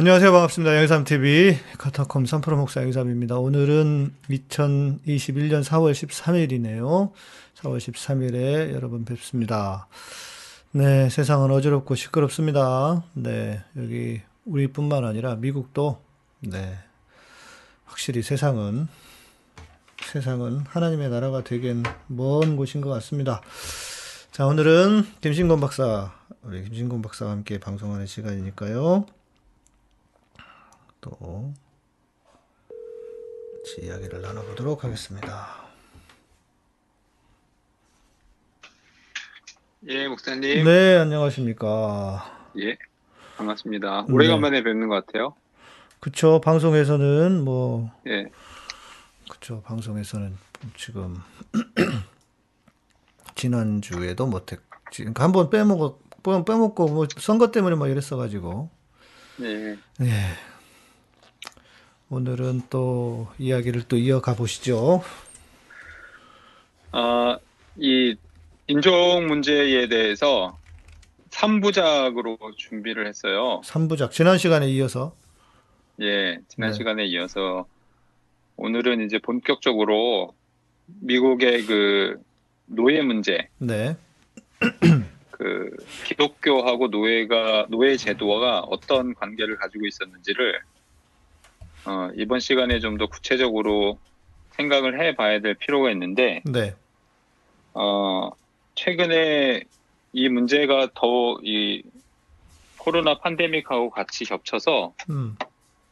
안녕하세요. 반갑습니다. 영삼TV 카타콤 3프로 목사 영삼입니다. 오늘은 2021년 4월 13일이네요. 4월 13일에 여러분 뵙습니다. 네, 세상은 어지럽고 시끄럽습니다. 네, 여기 우리뿐만 아니라 미국도 네, 확실히 세상은 세상은 하나님의 나라가 되긴 먼 곳인 것 같습니다. 자, 오늘은 김신곤 박사, 우리 김신곤 박사와 함께 방송하는 시간이니까요. 또 같이 이야기를 나눠보도록 하겠습니다. 예, 목사님. 네, 안녕하십니까. 예, 반갑습니다. 네. 오래간만에 뵙는 것 같아요. 그쵸, 방송에서는 뭐, 예, 그쵸, 방송에서는 지금, 지난주에도 못했, 지금 한번 빼먹어, 빼- 빼먹고, 뭐, 선거 때문에 막 이랬어가지고, 네. 예. 오늘은 또 이야기를 또 이어가 보시죠. 아, 이 인종 문제에 대해서 3부작으로 준비를 했어요. 3부작, 지난 시간에 이어서, 예, 지난 네. 시간에 이어서 오늘은 이제 본격적으로 미국의 그 노예 문제, 네, 그 기독교하고 노예가 노예 제도가 어떤 관계를 가지고 있었는지를 어, 이번 시간에 좀 더 구체적으로 생각을 해봐야 될 필요가 있는데 네, 어, 최근에 이 문제가 더 이 코로나 팬데믹하고 같이 겹쳐서 음.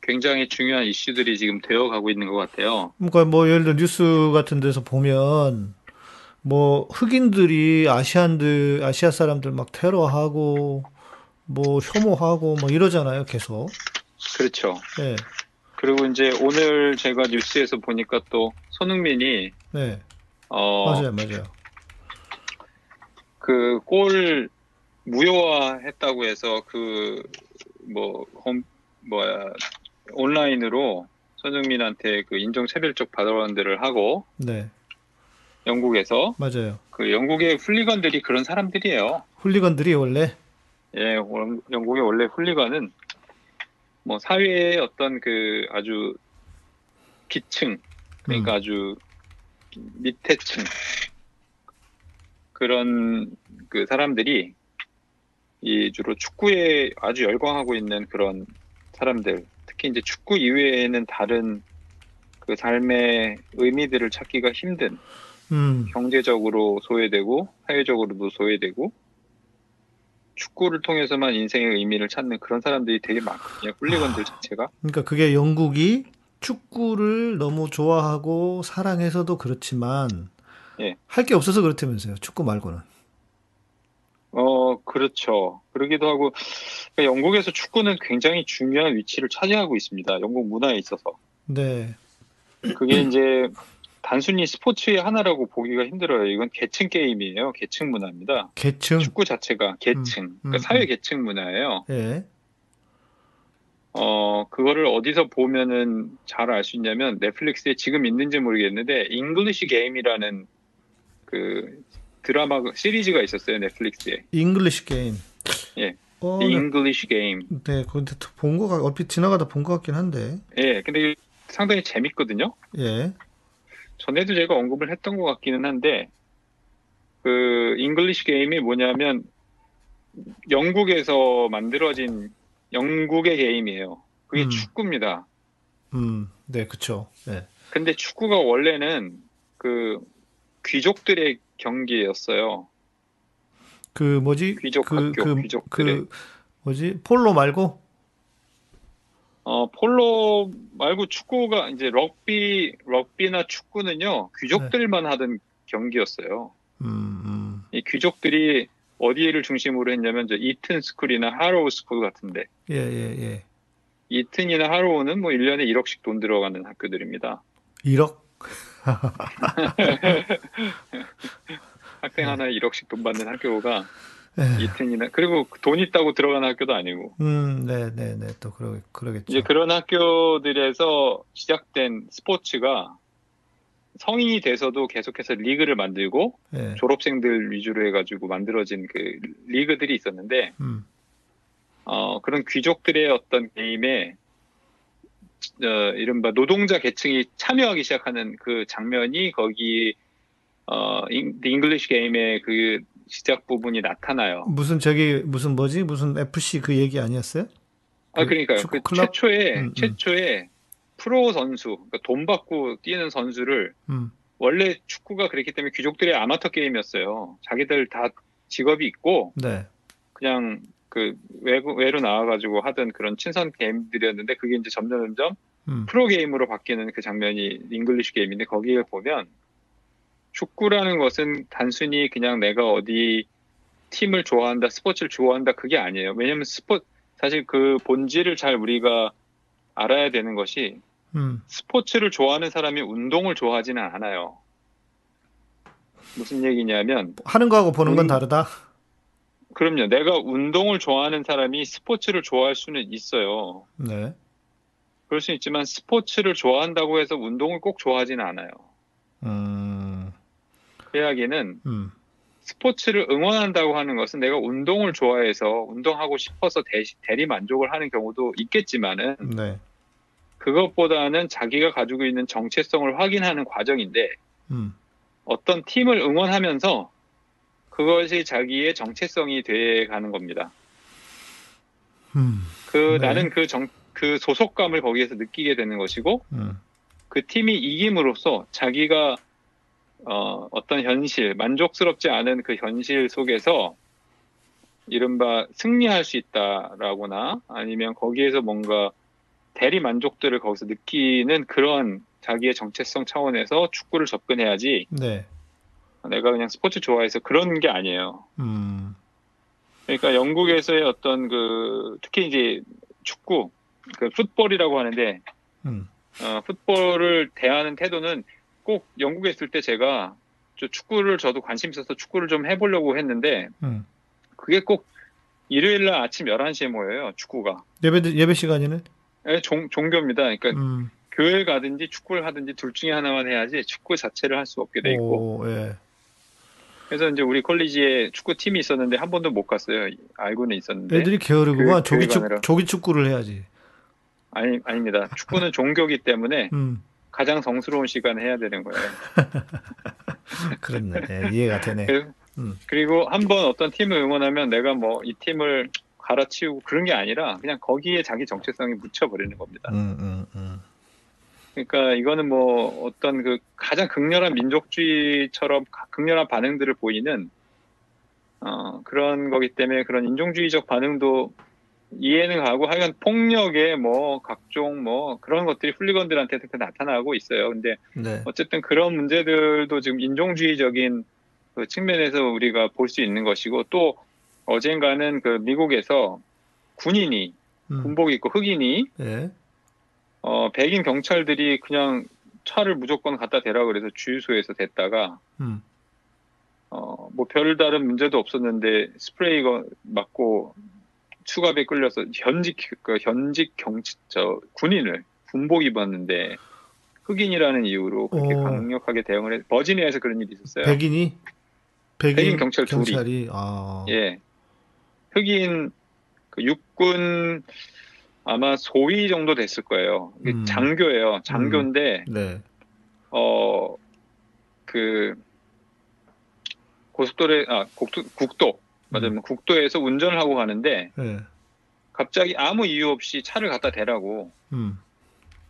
굉장히 중요한 이슈들이 지금 되어가고 있는 것 같아요. 그러니까 뭐 예를 들어 뉴스 같은 데서 보면 뭐 흑인들이 아시안들 아시아 사람들 막 테러하고 뭐 혐오하고 뭐 이러잖아요 계속 그렇죠. 네, 그리고 이제 오늘 제가 뉴스에서 보니까 또 손흥민이 네. 어, 맞아요 맞아요. 그 골 무효화했다고 해서 그뭐 뭐야 온라인으로 손흥민한테 그 인종 차별적 발언들을 하고 네. 영국에서 맞아요. 그 영국의 훌리건들이 그런 사람들이에요. 훌리건들이 원래? 예, 원- 영국의 원래 훌리건은 뭐 사회의 어떤 그 아주 기층 그러니까 음, 아주 밑에층 그런 그 사람들이 이 주로 축구에 아주 열광하고 있는 그런 사람들 특히 이제 축구 이외에는 다른 그 삶의 의미들을 찾기가 힘든 음. 경제적으로 소외되고 사회적으로도 소외되고 축구를 통해서만 인생의 의미를 찾는 그런 사람들이 되게 많거든요. 훌리건들 자체가. 그러니까 그게 영국이 축구를 너무 좋아하고 사랑해서도 그렇지만 예. 할 게 없어서 그렇다면서요 축구 말고는 어, 그렇죠. 그러기도 하고, 그러니까 영국에서 축구는 굉장히 중요한 위치를 차지하고 있습니다. 영국 문화에 있어서. 네 그게 이제 단순히 스포츠의 하나라고 보기가 힘들어요. 이건 계층 게임이에요. 계층 문화입니다. 계층 축구 자체가 계층, 음, 그러니까 음, 사회 음. 계층 문화예요. 예 어, 그거를 어디서 보면은 잘 알 수 있냐면 넷플릭스에 지금 있는지 모르겠는데, English Game이라는 그 드라마 시리즈가 있었어요. 넷플릭스에. 잉글리시 게임 예. 어, The 네. English Game. 네, 근데 본 거가 얼핏 지나가다 본 것 같긴 한데. 예, 근데 상당히 재밌거든요. 예. 전에도 제가 언급을 했던 것 같기는 한데, 그, English Game이 뭐냐면, 영국에서 만들어진 영국의 게임이에요. 그게 음. 축구입니다. 음, 네, 그쵸. 네. 근데 축구가 원래는 그, 귀족들의 경기였어요. 그 뭐지? 귀족 그, 학교, 그, 귀족들의. 그 뭐지? 폴로 말고? 어, 폴로 말고 축구가, 이제 럭비, 럭비나 축구는요, 귀족들만 하던 경기였어요. 음, 음. 이 귀족들이 어디를 중심으로 했냐면 저 이튼 스쿨이나 하로우 스쿨 같은데 예, 예, 예. 이튼이나 하로우는 뭐 1년에 1억씩 돈 들어가는 학교들입니다. 1억? 학생 하나에 1억씩 돈 받는 학교가 예. 이튼이나 그리고 돈 있다고 들어가는 학교도 아니고 음, 네, 네, 네. 또 그러, 그러겠죠. 이제 그런 학교들에서 시작된 스포츠가 성인이 돼서도 계속해서 리그를 만들고 예. 졸업생들 위주로 해가지고 만들어진 그 리그들이 있었는데 음. 어, 그런 귀족들의 어떤 게임에 어, 이른바 노동자 계층이 참여하기 시작하는 그 장면이 거기 어, 잉- The English Game의 그 시작 부분이 나타나요. 무슨 저기 무슨 뭐지? 무슨 FC 그 얘기 아니었어요? 아, 그러니까요. 축구 그? 최초에, 음, 음. 최초에 프로 선수, 그러니까 돈 받고 뛰는 선수를 음. 원래 축구가 그랬기 때문에 귀족들의 아마터 게임이었어요. 자기들 다 직업이 있고 네. 그냥 그 외국 외로 나와가지고 하던 그런 친선 게임들이었는데 그게 이제 점점 점점 음. 프로 게임으로 바뀌는 그 장면이 English Game인데 거기에 보면 축구라는 것은 단순히 그냥 내가 어디 팀을 좋아한다, 스포츠를 좋아한다 그게 아니에요. 왜냐면 스포 사실 그 본질을 잘 우리가 알아야 되는 것이 음. 스포츠를 좋아하는 사람이 운동을 좋아하지는 않아요. 무슨 얘기냐면 하는 거하고 보는 건 음. 다르다. 그럼요. 내가 운동을 좋아하는 사람이 스포츠를 좋아할 수는 있어요. 네. 그럴 수 있지만 스포츠를 좋아한다고 해서 운동을 꼭 좋아하지는 않아요. 음. 그 이야기는 음. 스포츠를 응원한다고 하는 것은 내가 운동을 좋아해서 운동하고 싶어서 대, 대리 만족을 하는 경우도 있겠지만은 네. 그것보다는 자기가 가지고 있는 정체성을 확인하는 과정인데 음. 어떤 팀을 응원하면서 그것이 자기의 정체성이 돼 가는 겁니다. 음. 그 네. 나는 그 정, 그 소속감을 거기에서 느끼게 되는 것이고 음. 그 팀이 이김으로써 자기가 어, 어떤 현실, 만족스럽지 않은 그 현실 속에서 이른바 승리할 수 있다라거나 아니면 거기에서 뭔가 대리 만족들을 거기서 느끼는 그런 자기의 정체성 차원에서 축구를 접근해야지 네. 내가 그냥 스포츠 좋아해서 그런 게 아니에요. 음. 그러니까 영국에서의 어떤 그 특히 이제 축구, 그 풋볼이라고 하는데 음. 어, 풋볼을 대하는 태도는 꼭 영국에 있을 때 제가 저 축구를 저도 관심 있어서 축구를 좀 해보려고 했는데 음. 그게 꼭 일요일 날 아침 11시에 모여요, 축구가. 예배 예배 시간에는 예, 종, 종교입니다. 그러니까 음. 교회를 가든지 축구를 하든지 둘 중에 하나만 해야지 축구 자체를 할 수 없게 돼 있고. 오, 예. 그래서 이제 우리 콜리지에 축구 팀이 있었는데 한 번도 못 갔어요. 알고는 있었는데. 애들이 게으르구만. 그- 조기 교회. 축 조기 축구를 해야지. 아니, 아닙니다. 축구는 종교기 때문에 음. 가장 성스러운 시간에 해야 되는 거예요. 그렇네. 예, 이해가 되네. 그- 음. 그리고 한번 어떤 팀을 응원하면 내가 뭐 이 팀을 갈아치우고 그런 게 아니라 그냥 거기에 자기 정체성이 묻혀버리는 겁니다. 음, 음, 음. 그러니까 이거는 뭐 어떤 그 가장 극렬한 민족주의처럼 가- 극렬한 반응들을 보이는 어, 그런 거기 때문에 그런 인종주의적 반응도 이해는 가고 하여간 폭력에 뭐 각종 뭐 그런 것들이 훌리건들한테 도 나타나고 있어요. 근데 네. 어쨌든 그런 문제들도 지금 인종주의적인 그 측면에서 우리가 볼 수 있는 것이고 또 어젠가는 그 미국에서 군인이 음. 군복 입고 흑인이 예. 어 백인 경찰들이 그냥 차를 무조건 갖다 대라 그래서 주유소에서 댔다가 음. 어뭐 별다른 문제도 없었는데 스프레이 거 맞고 추가배 끌려서 현직 그 현직 경저 군인을 군복 입었는데 흑인이라는 이유로 그렇게 오. 강력하게 대응을 해 버지니아에서 그런 일이 있었어요. 백인이 백인, 백인 경찰 둘이. 경찰이 아. 예. 흑인 그 육군 아마 소위 정도 됐을 거예요. 음. 장교예요. 장교인데 네. 어그 고속도로에 아 국도, 국도 맞아요. 국도에서 운전을 하고 가는데 예. 갑자기 아무 이유 없이 차를 갖다 대라고. 음.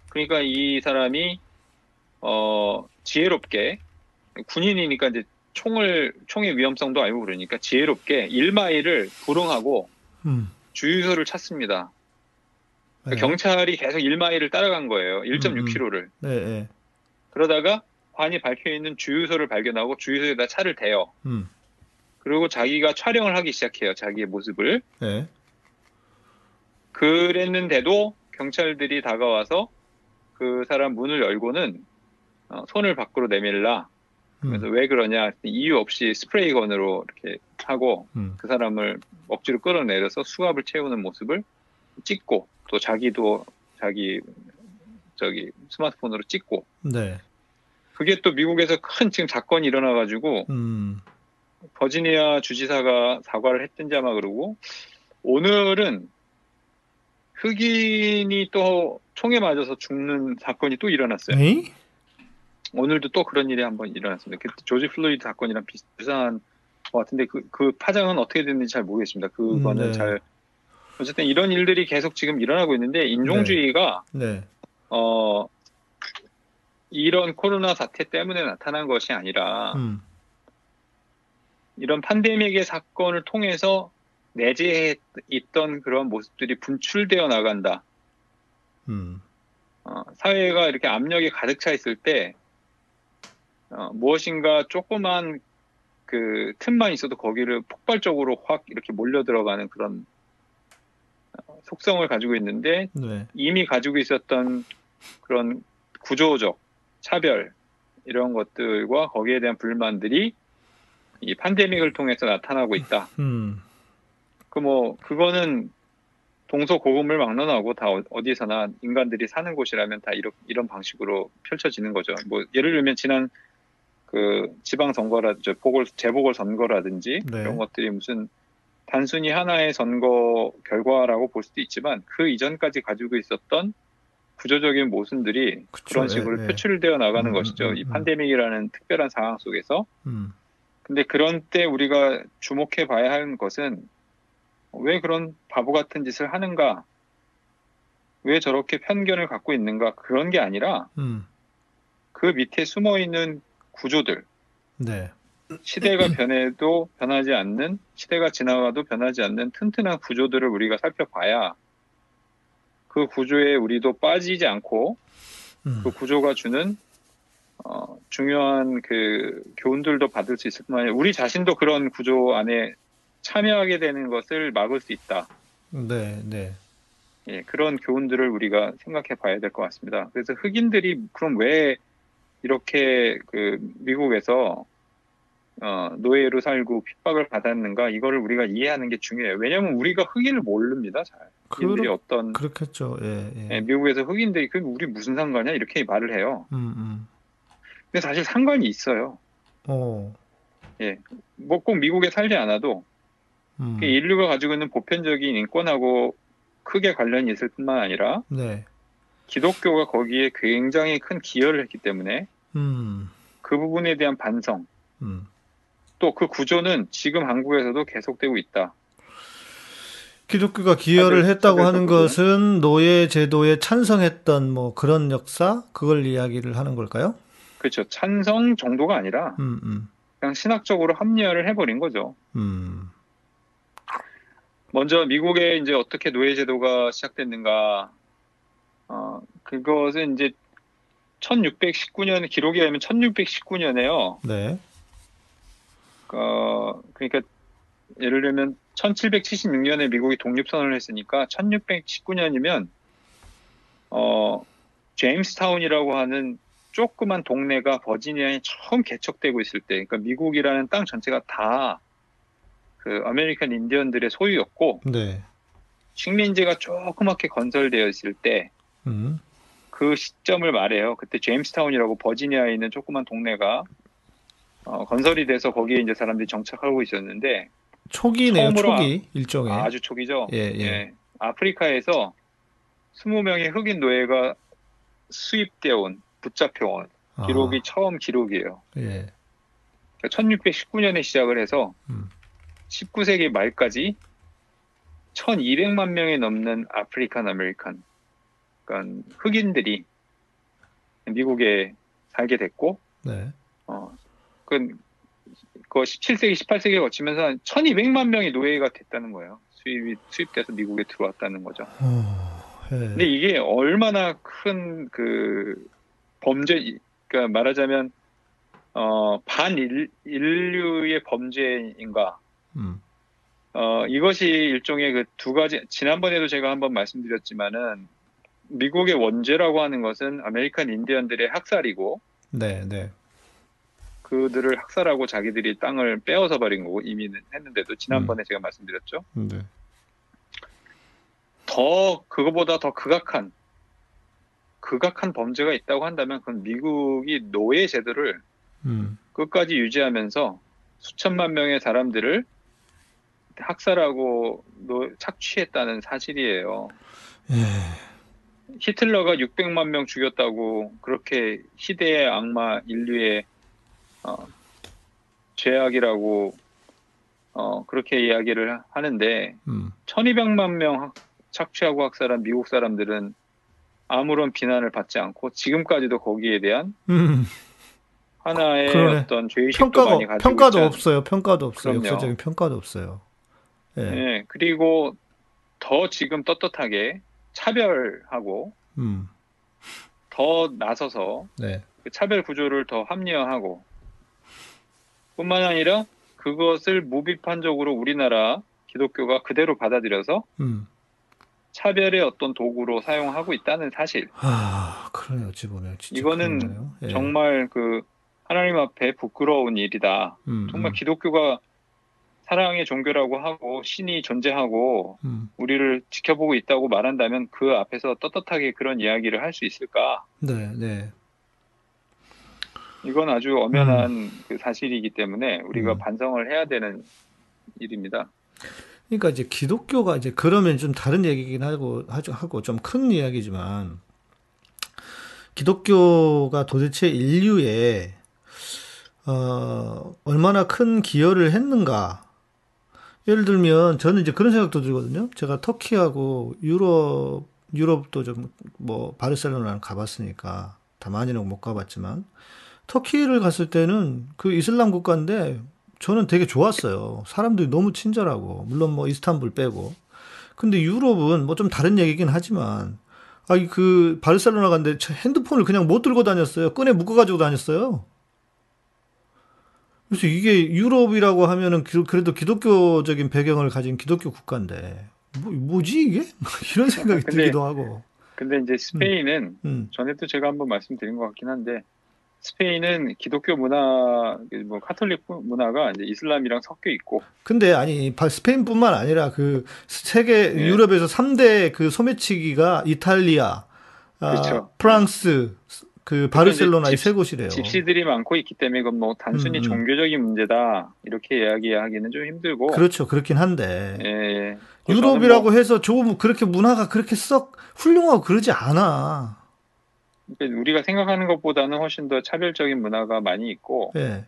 그러니까 이 사람이 어 지혜롭게 군인이니까 이제 총을 총의 위험성도 알고 그러니까 지혜롭게 1마일을 불응하고 음. 주유소를 찾습니다. 네. 경찰이 계속 1마일을 따라간 거예요. 1.6km를. 네, 네. 그러다가 관이 박혀 있는 주유소를 발견하고 주유소에다 차를 대요. 음. 그리고 자기가 촬영을 하기 시작해요. 자기의 모습을. 네. 그랬는데도 경찰들이 다가와서 그 사람 문을 열고는 어, 손을 밖으로 내밀라. 그래서 음. 왜 그러냐 이유 없이 스프레이건으로 이렇게 하고 음. 그 사람을 억지로 끌어내려서 수갑을 채우는 모습을 찍고 또 자기도 자기 저기 스마트폰으로 찍고 네. 그게 또 미국에서 큰 지금 사건이 일어나가지고 음. 버지니아 주지사가 사과를 했든지 아마 그러고 오늘은 흑인이 또 총에 맞아서 죽는 사건이 또 일어났어요. 에이? 오늘도 또 그런 일이 한번 일어났습니다. 그 조지 플로이드 사건이랑 비슷한 것 같은데 그, 그 파장은 어떻게 됐는지 잘 모르겠습니다. 그거는 음, 네. 잘 어쨌든 이런 일들이 계속 지금 일어나고 있는데 인종주의가 네. 어 이런 코로나 사태 때문에 나타난 것이 아니라 음. 이런 팬데믹의 사건을 통해서 내재해 있던 그런 모습들이 분출되어 나간다. 음. 어, 사회가 이렇게 압력이 가득 차 있을 때 어, 무엇인가 조그만 그 틈만 있어도 거기를 폭발적으로 확 이렇게 몰려 들어가는 그런 어, 속성을 가지고 있는데 네. 이미 가지고 있었던 그런 구조적 차별 이런 것들과 거기에 대한 불만들이 이 팬데믹을 통해서 나타나고 있다. 음. 그 뭐 그거는 동서고금을 막론하고 다 어- 어디서나 인간들이 사는 곳이라면 다 이런 이런 방식으로 펼쳐지는 거죠. 뭐 예를 들면 지난 그 지방 선거라든지 보궐 재보궐 선거라든지 네. 이런 것들이 무슨 단순히 하나의 선거 결과라고 볼 수도 있지만 그 이전까지 가지고 있었던 구조적인 모순들이 그쵸, 그런 식으로 예, 예. 표출되어 나가는 음, 것이죠. 음, 이 음. 팬데믹이라는 특별한 상황 속에서 음. 근데 그런 때 우리가 주목해 봐야 하는 것은 왜 그런 바보 같은 짓을 하는가? 왜 저렇게 편견을 갖고 있는가? 그런 게 아니라 음. 그 밑에 숨어 있는 구조들, 네. 시대가 변해도 변하지 않는, 시대가 지나가도 변하지 않는 튼튼한 구조들을 우리가 살펴봐야 그 구조에 우리도 빠지지 않고 음. 그 구조가 주는 어, 중요한 그 교훈들도 받을 수 있을 뿐만 아니라 우리 자신도 그런 구조 안에 참여하게 되는 것을 막을 수 있다. 네, 네. 예, 그런 교훈들을 우리가 생각해 봐야 될 것 같습니다. 그래서 흑인들이 그럼 왜 이렇게 그 미국에서 어, 노예로 살고 핍박을 받았는가 이거를 우리가 이해하는 게 중요해요. 왜냐하면 우리가 흑인을 모릅니다. 잘 흑인들이 그렇, 어떤 그렇겠죠. 예, 예. 예, 미국에서 흑인들이 그 우리 무슨 상관이야 이렇게 말을 해요. 음, 음. 근데 사실 상관이 있어요. 어. 뭐꼭 미국에 살지 않아도 음. 그 인류가 가지고 있는 보편적인 인권하고 크게 관련이 있을 뿐만 아니라 네. 기독교가 거기에 굉장히 큰 기여를 했기 때문에 음. 그 부분에 대한 반성 음. 또그 구조는 지금 한국에서도 계속되고 있다. 기독교가 기여를 했다고 하는 것은 노예 제도에 찬성했던 뭐 그런 역사 그걸 이야기를 하는 걸까요? 그렇죠. 찬성 정도가 아니라 음, 음. 그냥 신학적으로 합리화를 해버린 거죠. 음. 먼저 미국에 이제 어떻게 노예 제도가 시작됐는가? 어, 그것은 이제 1619년 기록에 의하면 1619년에요. 네. 어, 그러니까 예를 들면 1776년에 미국이 독립선언을 했으니까 1619년이면 어, 제임스타운이라고 하는 조그만 동네가 버지니아에 처음 개척되고 있을 때, 그러니까 미국이라는 땅 전체가 다 그 아메리칸 인디언들의 소유였고 네. 식민지가 조그맣게 건설되어 있을 때 음. 그 시점을 말해요. 그때 제임스타운이라고 버지니아에 있는 조그만 동네가 어, 건설이 돼서 거기에 이제 사람들이 정착하고 있었는데 초기네요, 초기. 일종의. 아 주 초기죠. 예, 예. 아프리카에서 20명의 흑인 노예가 수입되어 온, 붙잡혀 온 아, 기록이 처음 기록이에요. 예. 1619년에 시작을 해서 음. 19세기 말까지 1200만 명이 넘는 African American, 그러니까 흑인들이 미국에 살게 됐고, 네. 어, 그, 그 17세기, 18세기에 거치면서 한 1200만 명이 노예가 됐다는 거예요. 수입이, 수입돼서 미국에 들어왔다는 거죠. 어, 예. 근데 이게 얼마나 큰 그 범죄, 그러니까 말하자면, 어, 반인류의 범죄인가. 음. 어, 이것이 일종의 그 두 가지, 지난번에도 제가 한번 말씀드렸지만은, 미국의 원죄라고 하는 것은 아메리칸 인디언들의 학살이고, 네, 네. 그들을 학살하고 자기들이 땅을 빼앗아 버린 거고, 이민은 했는데도, 지난번에 제가 말씀드렸죠. 네. 더, 그거보다 더 극악한, 극악한 범죄가 있다고 한다면, 그건 미국이 노예 제도를 음. 끝까지 유지하면서 수천만 명의 사람들을 학살하고 노- 착취했다는 사실이에요. 예. 히틀러가 600만 명 죽였다고 그렇게 시대의 악마 인류의 어, 죄악이라고 어, 그렇게 이야기를 하는데 음. 1200만 명 학- 착취하고 학살한 미국 사람들은 아무런 비난을 받지 않고 지금까지도 거기에 대한 음. 하나의 그러네. 어떤 죄의식도 많이 평가가 가지고 평가도 없어요. 평가도 없어요. 그럼요. 역사적인 평가도 없어요. 예. 예, 그리고 더 지금 떳떳하게 차별하고 음. 더 나서서 네. 그 차별 구조를 더 합리화하고 뿐만 아니라 그것을 무비판적으로 우리나라 기독교가 그대로 받아들여서 음. 차별의 어떤 도구로 사용하고 있다는 사실. 아, 그러네 어찌 보면 이거는. 예. 정말 그 하나님 앞에 부끄러운 일이다. 음, 정말 음, 기독교가 사랑의 종교라고 하고 신이 존재하고 음. 우리를 지켜보고 있다고 말한다면 그 앞에서 떳떳하게 그런 이야기를 할 수 있을까? 네, 네. 이건 아주 엄연한 그 사실이기 때문에 우리가 음. 반성을 해야 되는 일입니다. 그러니까 이제 기독교가 이제 그러면 좀 다른 얘기긴 하고 하고 좀 큰 이야기지만 기독교가 도대체 인류에 어 얼마나 큰 기여를 했는가? 예를 들면 저는 이제 그런 생각도 들거든요. 제가 터키하고 유럽 유럽도 좀 뭐 바르셀로나를 가봤으니까 다 많이는 못 가봤지만 터키를 갔을 때는 그 이슬람 국가인데 저는 되게 좋았어요. 사람들이 너무 친절하고, 물론 뭐 이스탄불 빼고. 근데 유럽은 뭐 좀 다른 얘기긴 하지만, 아이 그 바르셀로나 갔는데 저 핸드폰을 그냥 못 들고 다녔어요. 끈에 묶어 가지고 다녔어요. 그래서 이게 유럽이라고 하면은 기- 그래도 기독교적인 배경을 가진 기독교 국가인데, 뭐, 뭐지 이게? 이런 생각이 근데- 들기도 하고. 근데 이제 스페인은 음, 전에도 제가 한번 말씀드린 것 같긴 한데 스페인은 기독교 문화, 뭐 카톨릭 문화가 이제 이슬람이랑 섞여 있고 근데 아니 바- 스페인뿐만 아니라 그 세계 예. 유럽에서 3대 그 소매치기가 이탈리아, 아, 그렇죠. 프랑스, 그 바르셀로나 이 집- 세 곳이래요. 집시들이 많고 있기 때문에 이건 뭐 단순히 음, 음. 종교적인 문제다 이렇게 이야기하기는 좀 힘들고 그렇죠. 그렇긴 한데 예, 예. 또 유럽이라고 뭐 해서 좀 그렇게 문화가 그렇게 썩 훌륭하고 그러지 않아. 우리가 생각하는 것보다는 훨씬 더 차별적인 문화가 많이 있고 예.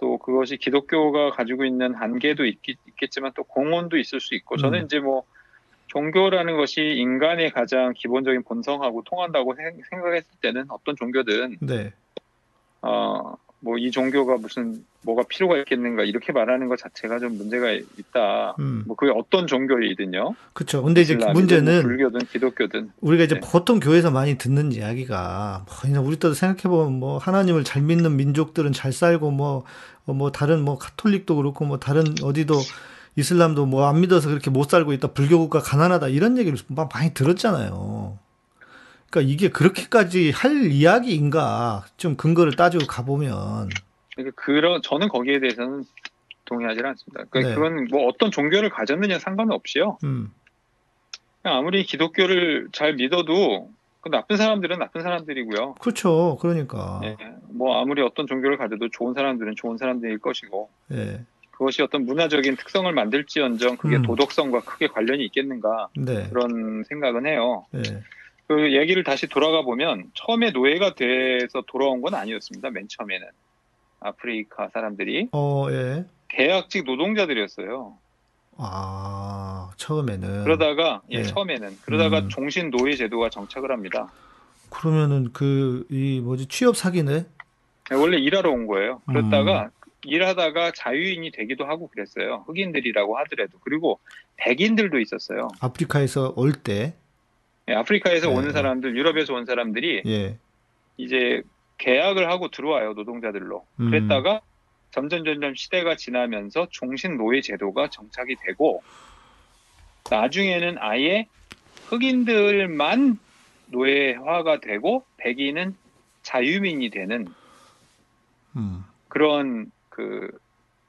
또 그것이 기독교가 가지고 있는 한계도 있겠, 있겠지만 또 공헌도 있을 수 있고 저는 음. 이제 뭐 종교라는 것이 인간의 가장 기본적인 본성하고 통한다고 생- 생각했을 때는 어떤 종교든 네. 어 뭐 이 종교가 무슨 뭐가 필요가 있겠는가 이렇게 말하는 것 자체가 좀 문제가 있다. 음. 뭐 그게 어떤 종교이든요. 그렇죠. 근데 이제 문제는 뭐 불교든 기독교든 우리가 이제 네. 보통 교회에서 많이 듣는 이야기가 뭐 그냥 우리 때도 생각해 보면 뭐 하나님을 잘 믿는 민족들은 잘 살고 뭐뭐 다른 뭐 카톨릭도 그렇고 뭐 다른 어디도 이슬람도 뭐 안 믿어서 그렇게 못 살고 있다 불교국가 가난하다 이런 얘기를 막 많이 들었잖아요. 그러니까 이게 그렇게까지 할 이야기인가 좀 근거를 따지고 가보면 그러니까 그런 저는 거기에 대해서는 동의하지 않습니다. 그러니까 네. 그건 뭐 어떤 종교를 가졌느냐 상관없이요. 음, 아무리 기독교를 잘 믿어도 그 나쁜 사람들은 나쁜 사람들이고요. 그렇죠. 그러니까 예, 뭐 아무리 어떤 종교를 가져도 좋은 사람들은 좋은 사람들일 것이고 예, 그것이 어떤 문화적인 특성을 만들지언정 그게 음. 도덕성과 크게 관련이 있겠는가 네, 그런 생각은 해요. 예, 그 얘기를 다시 돌아가 보면 처음에 노예가 돼서 돌아온 건 아니었습니다. 맨 처음에는 아프리카 사람들이 어, 예, 계약직 노동자들이었어요. 아 처음에는 그러다가 예, 네. 처음에는 그러다가 음. 종신 노예 제도가 정착을 합니다. 그러면은 그 이 뭐지 취업 사기네. 원래 일하러 온 거예요. 음. 그랬다가 일하다가 자유인이 되기도 하고 그랬어요. 흑인들이라고 하더라도 그리고 백인들도 있었어요. 아프리카에서 올 때, 예, 아프리카에서 네. 오는 사람들, 유럽에서 온 사람들이 예, 이제 계약을 하고 들어와요 노동자들로. 음. 그랬다가 점점 점점 시대가 지나면서 종신 노예 제도가 정착이 되고 나중에는 아예 흑인들만 노예화가 되고 백인은 자유민이 되는 음, 그런 그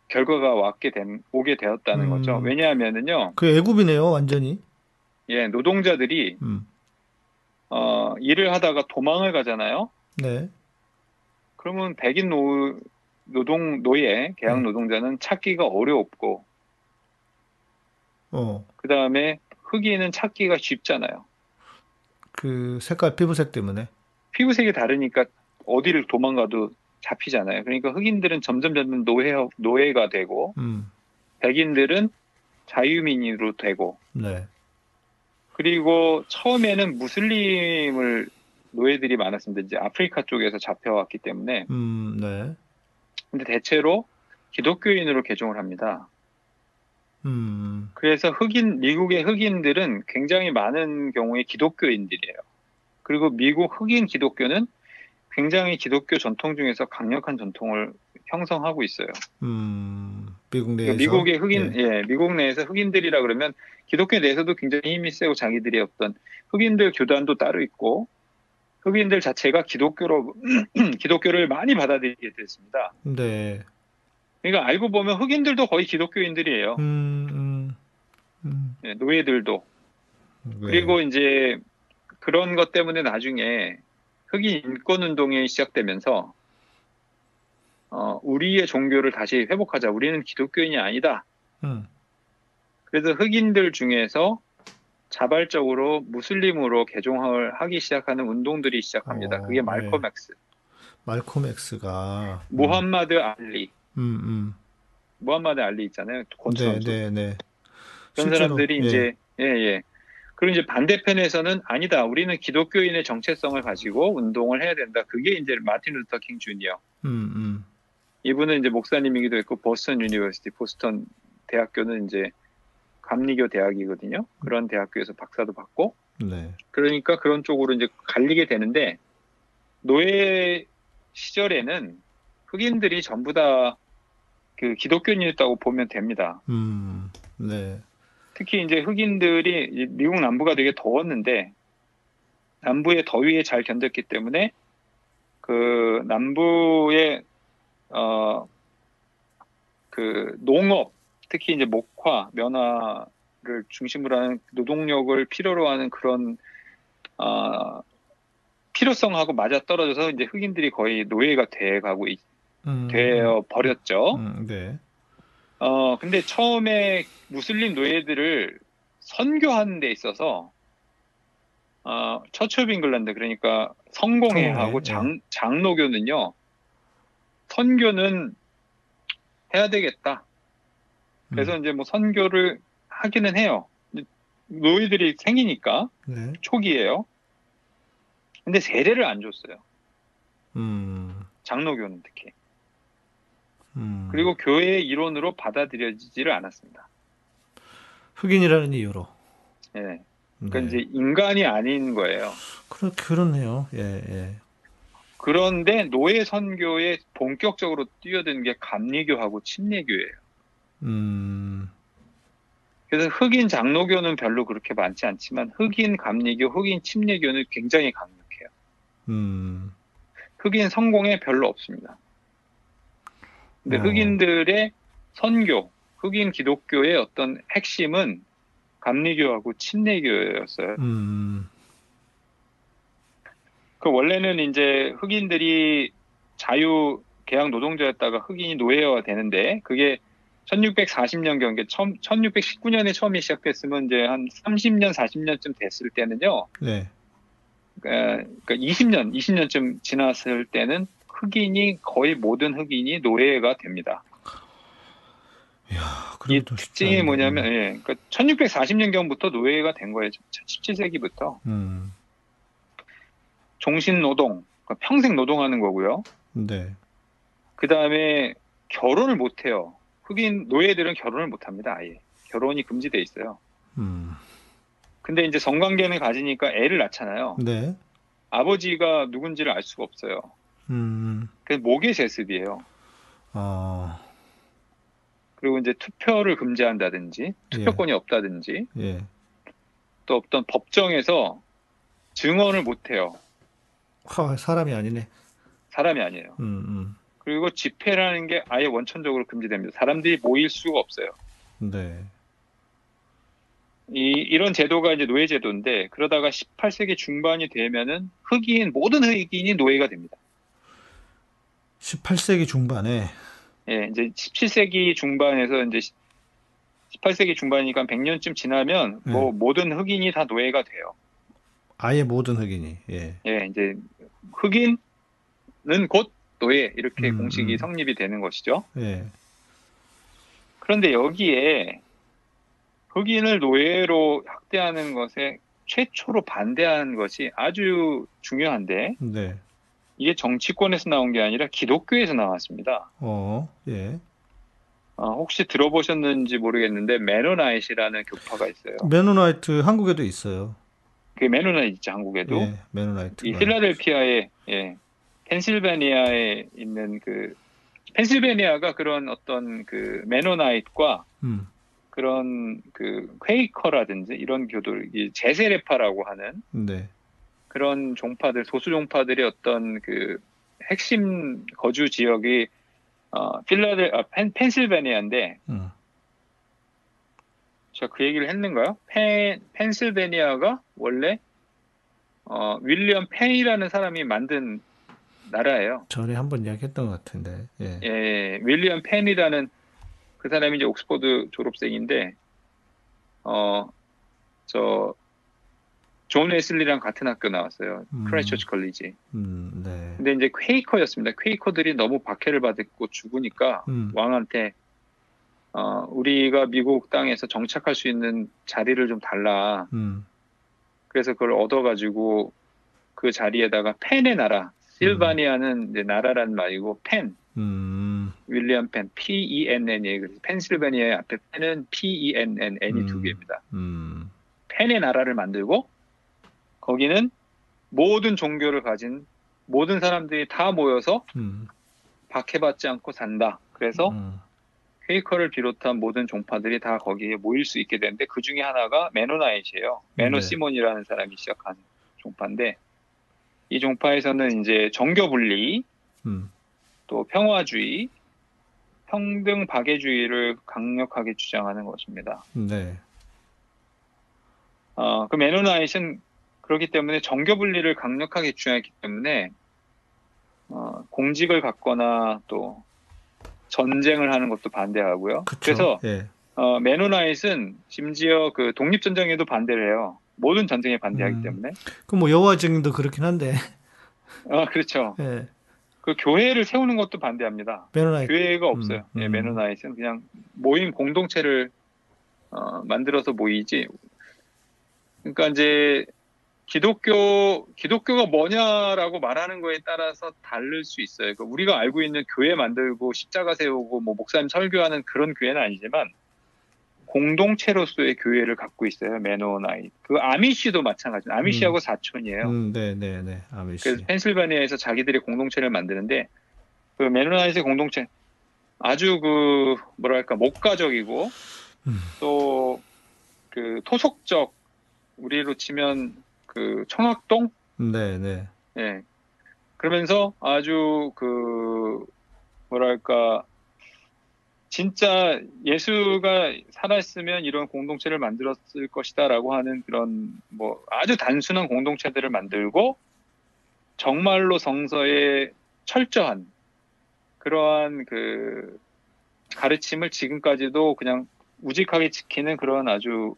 결과가 왔게 된 오게 되었다는 음. 거죠. 왜냐하면은요, 그 애굽이네요, 완전히. 예 노동자들이 음, 어 일을 하다가 도망을 가잖아요. 네, 그러면 백인 노 노동 노예 계약 네. 노동자는 찾기가 어렵고 어, 그 다음에 흑인은 찾기가 쉽잖아요. 그 색깔 피부색 때문에. 피부색이 다르니까 어디를 도망가도 잡히잖아요. 그러니까 흑인들은 점점 점점 노예 노예가 되고 음, 백인들은 자유민으로 되고 네. 그리고 처음에는 무슬림을 노예들이 많았습니다. 이제 아프리카 쪽에서 잡혀왔기 때문에 음, 네. 근데 대체로 기독교인으로 개종을 합니다. 음, 그래서 흑인 미국의 흑인들은 굉장히 많은 경우에 기독교인들이에요. 그리고 미국 흑인 기독교는 굉장히 기독교 전통 중에서 강력한 전통을 형성하고 있어요. 음, 미국 그러니까 내에서. 미국의 흑인, 예. 예, 미국 내에서 흑인들이라 그러면 기독교 내에서도 굉장히 힘이 세고 자기들이 어떤 흑인들 교단도 따로 있고 흑인들 자체가 기독교로 기독교를 많이 받아들이게 됐습니다. 네. 그러니까 알고 보면 흑인들도 거의 기독교인들이에요. 음, 음, 음. 예, 노예들도. 네. 그리고 이제 그런 것 때문에 나중에 흑인 인권 운동이 시작되면서 어, 우리의 종교를 다시 회복하자. 우리는 기독교인이 아니다. 음, 그래서 흑인들 중에서 자발적으로 무슬림으로 개종을 하기 시작하는 운동들이 시작합니다. 어, 그게 말콤 네. X, 말콤 X가. 음, 무함마드 알리, 음, 음. 무함마드 알리 있잖아요. 권투 네, 선수. 네, 네. 그런 실제로, 사람들이 예. 이제 예, 예. 그리고 이제 반대편에서는 아니다. 우리는 기독교인의 정체성을 가지고 운동을 해야 된다. 그게 이제 마틴 루터 킹 주니어. 음, 음. 이분은 이제 목사님이기도 했고 Boston University 보스턴 대학교는 이제 감리교 대학이거든요. 그런 대학교에서 박사도 받고 네. 그러니까 그런 쪽으로 이제 갈리게 되는데 노예 시절에는 흑인들이 전부 다 그 기독교인이었다고 보면 됩니다. 음, 네. 특히 이제 흑인들이 이 미국 남부가 되게 더웠는데 남부의 더위에 잘 견뎠기 때문에 그 남부의 어 그 농업 특히 이제 목화 면화를 중심으로 하는 노동력을 필요로 하는 그런 어 필요성하고 맞아 떨어져서 이제 흑인들이 거의 노예가 돼 가고 음, 되어 버렸죠. 음, 네. 어, 근데 처음에 무슬림 노예들을 선교하는 데 있어서, 어, Church of England, 그러니까 성공회하고 성공회, 장, 장로교는요, 선교는 해야 되겠다. 그래서 음, 이제 뭐 선교를 하기는 해요. 노예들이 생기니까, 네. 초기에요. 근데 세례를 안 줬어요. 음, 장로교는 특히. 음. 그리고 교회의 일원으로 받아들여지지를 않았습니다. 흑인이라는 이유로. 예. 그러니까 네. 이제 인간이 아닌 거예요. 그렇, 그렇네요. 예, 예. 그런데 노예 선교에 본격적으로 뛰어든 게 감리교하고 침례교예요. 음, 그래서 흑인 장로교는 별로 그렇게 많지 않지만 흑인 감리교, 흑인 침례교는 굉장히 강력해요. 음, 흑인 성공에 별로 없습니다. 근데 어. 흑인들의 선교, 흑인 기독교의 어떤 핵심은 감리교하고 침례교였어요. 음, 그 원래는 이제 흑인들이 자유 계약 노동자였다가 흑인이 노예화 되는데 그게 1640년 경계 1619년에 처음에 시작됐으면 이제 한 30년 40년쯤 됐을 때는요. 네. 그러니까 20년 20년쯤 지났을 때는 흑인이 거의 모든 흑인이 노예가 됩니다. 이야, 이 특징이. 뭐냐면 예, 그러니까 1640년 경부터 노예가 된 거예요. 17세기부터 음, 종신 노동, 그러니까 평생 노동하는 거고요. 네. 그 다음에 결혼을 못 해요. 흑인 노예들은 결혼을 못 합니다. 아예 결혼이 금지돼 있어요. 음, 근데 이제 성관계는 가지니까 애를 낳잖아요. 네. 아버지가 누군지를 알 수가 없어요. 음, 그 모계 제습이에요. 아, 그리고 이제 투표를 금지한다든지 투표권이 없다든지 예. 또 어떤 법정에서 증언을 못 해요. 하, 사람이 아니네. 사람이 아니에요. 음, 음, 그리고 집회라는 게 아예 원천적으로 금지됩니다. 사람들이 모일 수가 없어요. 네. 이, 이런 제도가 이제 노예 제도인데 그러다가 18세기 중반이 되면은 흑인 모든 흑인이 노예가 됩니다. 18세기 중반에, 예, 이제 17세기 중반에서 이제 18세기 중반이니까 100년쯤 지나면 뭐 모든 흑인이 다 노예가 돼요. 아예 모든 흑인이. 예. 예, 이제 흑인은 곧 노예 이렇게 음, 공식이 음. 성립이 되는 것이죠. 예. 그런데 여기에 흑인을 노예로 학대하는 것에 최초로 반대한 것이 아주 중요한데 네. 이게 정치권에서 나온 게 아니라 기독교에서 나왔습니다. 어. 예. 어, 혹시 들어보셨는지 모르겠는데 메노나이트라는 교파가 있어요. 메노나이트 한국에도 있어요. 그 메노나이트 있죠 한국에도 예. 메노나이트. 이 필라델피아에 예 펜실베니아에 있는 그 펜실베니아가 그런 어떤 그 메노나이트과 음. 그런 그 퀘이커라든지 이런 교들 이 재세례파라고 하는 네. 그런 종파들 소수 종파들의 어떤 그 핵심 거주 지역이 어 필라델 아, 펜, 펜실베니아인데 음. 제가 그 얘기를 했는가요? 펜 펜실베니아가 원래 어 윌리엄 펜이라는 사람이 만든 나라예요. 전에 한번 이야기했던 것 같은데. 예. 예, 윌리엄 펜이라는 그 사람이 이제 옥스퍼드 졸업생인데, 어, 저, 존 웨슬리랑 같은 학교 나왔어요. 음. Christ Church College. 음. 네. 근데 이제 퀘이커였습니다. 퀘이커들이 너무 박해를 받고 죽으니까 음. 왕한테, 어, 우리가 미국 땅에서 정착할 수 있는 자리를 좀 달라. 음. 그래서 그걸 얻어가지고 그 자리에다가 펜의 나라, 실바니아는 이제 나라란 말이고 펜, 음. 윌리엄 펜, P-E-N-N이에요. 그래서 펜실베니아의 앞에 펜은 P-E-N-N, N이 음. 두 개입니다. 음. 펜의 나라를 만들고 거기는 모든 종교를 가진 모든 사람들이 다 모여서 음. 박해받지 않고 산다. 그래서 음. 퀘이커를 비롯한 모든 종파들이 다 거기에 모일 수 있게 되는데 그 중에 하나가 메노나이트예요. 메노 네. 시몬이라는 사람이 시작한 종파인데 이 종파에서는 이제 정교 분리, 음. 또 평화주의, 평등 박애주의를 강력하게 주장하는 것입니다. 네. 어, 그 메노나이트는 그렇기 때문에 정교 분리를 강력하게 주장했기 때문에 어, 공직을 갖거나 또 전쟁을 하는 것도 반대하고요. 그쵸. 래서 예. 어, 메노나이트는 심지어 그 독립전쟁에도 반대를 해요. 모든 전쟁에 반대하기 음. 때문에. 그뭐 여호와 증인도 그렇긴 한데. 어, 그렇죠. 예. 그 교회를 세우는 것도 반대합니다. 메노나이트. 교회가 없어요. 음, 예, 음. 메노나이트는 그냥 모임 공동체를 어, 만들어서 모이지. 그러니까 이제 기독교 기독교가 뭐냐라고 말하는 거에 따라서 다를 수 있어요. 그 우리가 알고 있는 교회 만들고 십자가 세우고 뭐 목사님 설교하는 그런 교회는 아니지만 공동체로서의 교회를 갖고 있어요. 메노나이트. 그 아미시도 마찬가지예요. 아미시하고 사촌이에요. 음, 네, 네, 네. 아미시. 그래서 펜실바니아에서 자기들의 공동체를 만드는데 그 메노나이트의 공동체 아주 그 뭐랄까 목가적이고 음. 또그 토속적 우리로 치면 그 청학동 네, 네. 예 그러면서 아주 그 뭐랄까 진짜 예수가 살았으면 이런 공동체를 만들었을 것이다라고 하는 그런 뭐 아주 단순한 공동체들을 만들고 정말로 성서에 철저한 그러한 그 가르침을 지금까지도 그냥 우직하게 지키는 그런 아주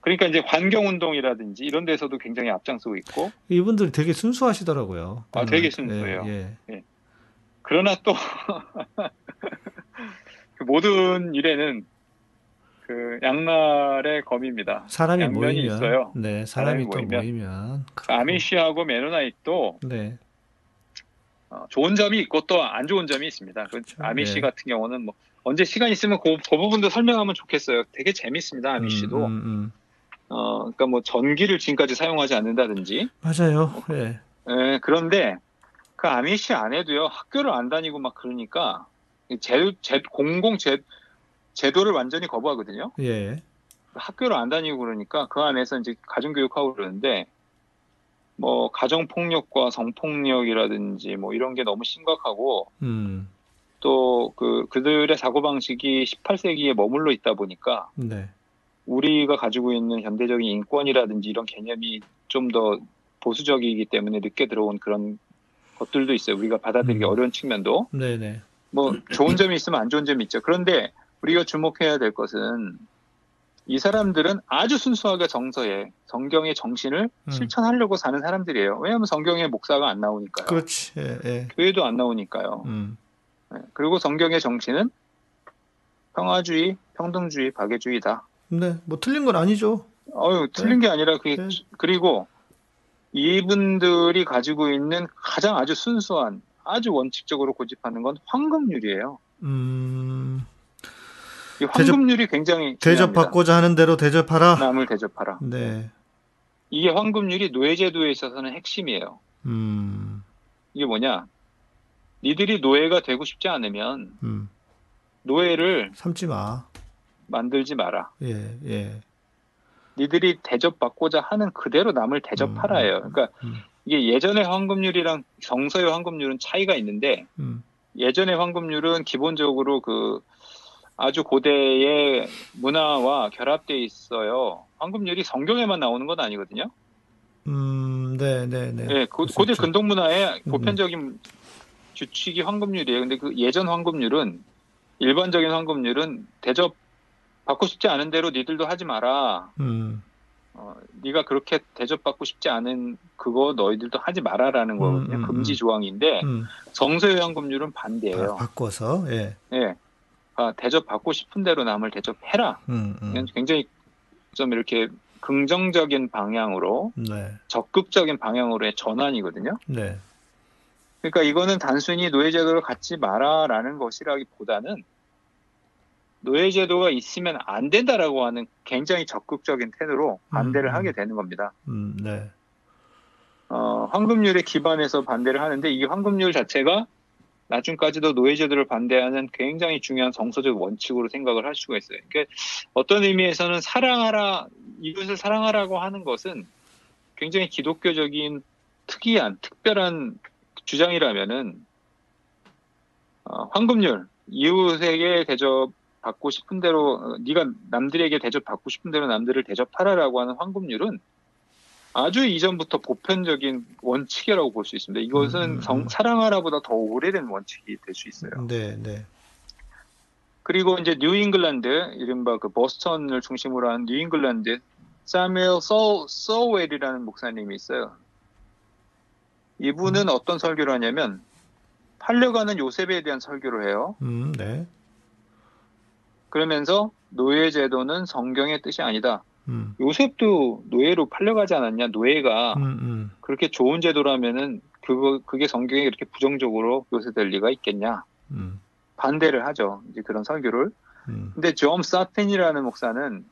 그러니까 이제 환경 운동이라든지 이런 데서도 굉장히 앞장서고 있고 이분들 되게 순수하시더라고요. 아, 되게 예, 순수해요. 예. 그러나 또 그 모든 일에는 그 양날의 검입니다. 사람이 모이면 있어요. 네, 사람이 사람이 또 모이면. 모이면. 아미시하고 메노나이트도 네. 어, 좋은 점이 있고 또 안 좋은 점이 있습니다. 그 그렇죠. 아미시 네. 같은 경우는 뭐 언제 시간 있으면 그, 그 부분도 설명하면 좋겠어요. 되게 재밌습니다. 아미시도. 음, 음, 음. 어, 그러니까 뭐 전기를 지금까지 사용하지 않는다든지. 맞아요. 예. 예, 그런데 그 아미시 안에도요 학교를 안 다니고 막 그러니까 제, 제 공공 제, 제도를 완전히 거부하거든요. 예. 학교를 안 다니고 그러니까 그 안에서 이제 가정 교육하고 그러는데 뭐 가정 폭력과 성폭력이라든지 뭐 이런 게 너무 심각하고 음. 또그 그들의 사고 방식이 18세기에 머물러 있다 보니까 네. 우리가 가지고 있는 현대적인 인권이라든지 이런 개념이 좀 더 보수적이기 때문에 늦게 들어온 그런 것들도 있어요. 우리가 받아들이기 음. 어려운 측면도 네, 네. 뭐 좋은 점이 있으면 안 좋은 점이 있죠. 그런데 우리가 주목해야 될 것은 이 사람들은 아주 순수하게 정서에 성경의 정신을 음. 실천하려고 사는 사람들이에요. 왜냐하면 성경에 목사가 안 나오니까요. 그렇지. 예, 예. 교회도 안 나오니까요. 음. 네. 그리고 성경의 정신은 평화주의, 평등주의, 박애주의다. 네, 뭐 틀린 건 아니죠. 어유 틀린 게 아니라 그게 네. 그리고 이분들이 가지고 있는 가장 아주 순수한 아주 원칙적으로 고집하는 건 황금률이에요. 음, 이 황금률이 굉장히 중요합니다. 대접받고자 하는 대로 대접하라. 남을 대접하라. 네. 이게 황금률이 노예제도에 있어서는 핵심이에요. 음, 이게 뭐냐? 니들이 노예가 되고 싶지 않으면 음. 노예를 삼지 마. 만들지 마라. 예, 예. 니들이 대접받고자 하는 그대로 남을 대접하라예요. 그러니까 음. 이게 예전의 황금률이랑 정서의 황금률은 차이가 있는데 음, 예전의 황금률은 기본적으로 그 아주 고대의 문화와 결합돼 있어요. 황금률이 성경에만 나오는 건 아니거든요. 음, 네, 네, 네. 예, 고, 고대. 근동 문화의 음. 보편적인 규칙이 황금률이에요. 근데 그 예전 황금률은 일반적인 황금률은 대접 받고 싶지 않은 대로 니들도 하지 마라. 음, 어, 네가 그렇게 대접받고 싶지 않은 그거 너희들도 하지 마라라는 거거든요. 음, 음, 금지 음. 조항인데 음. 정서의 황금률은 반대예요. 바, 바꿔서, 예. 예. 아, 대접받고 싶은 대로 남을 대접해라. 굉장히 좀 이렇게 긍정적인 방향으로 네, 적극적인 방향으로의 전환이거든요. 네. 그러니까 이거는 단순히 노예제도를 갖지 마라라는 것이라기보다는 노예제도가 있으면 안 된다라고 하는 굉장히 적극적인 태도로 반대를 음, 음. 하게 되는 겁니다. 음, 네. 어, 황금률에 기반해서 반대를 하는데 이 황금률 자체가 나중까지도 노예제도를 반대하는 굉장히 중요한 정서적 원칙으로 생각을 할 수가 있어요. 그러니까 어떤 의미에서는 사랑하라 이웃을 사랑하라고 하는 것은 굉장히 기독교적인 특이한 특별한 주장이라면은 어, 황금률 이웃에게 대접 받고 싶은 대로 어, 네가 남들에게 대접 받고 싶은 대로 남들을 대접하라라고 하는 황금률은 아주 이전부터 보편적인 원칙이라고 볼 수 있습니다. 이것은 음, 음, 성- 음. 사랑하라보다 더 오래된 원칙이 될 수 있어요. 네, 네. 그리고 이제 뉴잉글랜드 이른바 그 버스턴을 중심으로 한 뉴잉글랜드 사뮤엘 소 소웰이라는 목사님이 있어요. 이분은 어떤 설교를 하냐면 팔려가는 요셉에 대한 설교를 해요. 음, 네. 그러면서 노예 제도는 성경의 뜻이 아니다. 음, 요셉도 노예로 팔려가지 않았냐? 노예가 음, 음. 그렇게 좋은 제도라면은 그거 그게 성경에 이렇게 부정적으로 묘사될 리가 있겠냐? 음, 반대를 하죠. 이제 그런 설교를. 음. 근데 존 사틴이라는 목사는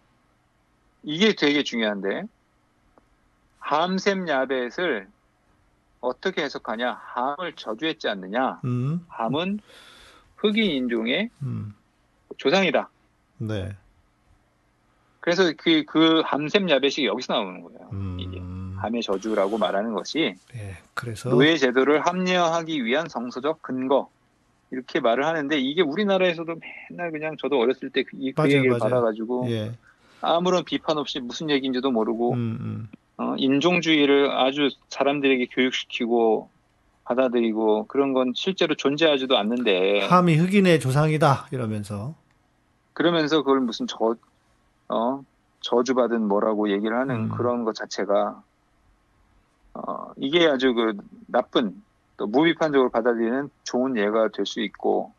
이게 되게 중요한데 함셈 야벳을 어떻게 해석하냐? 함을 저주했지 않느냐? 음, 함은 흑인 인종의 음. 조상이다. 네. 그래서 그, 그 함셈 야벳이 여기서 나오는 거예요. 이게 음, 함의 저주라고 말하는 것이 예. 그래서 노예 제도를 합리화하기 위한 정서적 근거 이렇게 말을 하는데 이게 우리나라에서도 맨날 그냥 저도 어렸을 때이그 맞아요, 얘기를 맞아요. 받아가지고 예. 아무런 비판 없이 무슨 얘기인지도 모르고 음, 음. 어, 인종주의를 아주 사람들에게 교육시키고 받아들이고 그런 건 실제로 존재하지도 않는데 함이 흑인의 조상이다 이러면서 그러면서 그걸 무슨 저 어, 저주받은 뭐라고 얘기를 하는 음. 그런 것 자체가 어, 이게 아주 그 나쁜 또 무비판적으로 받아들이는 좋은 예가 될 수 있고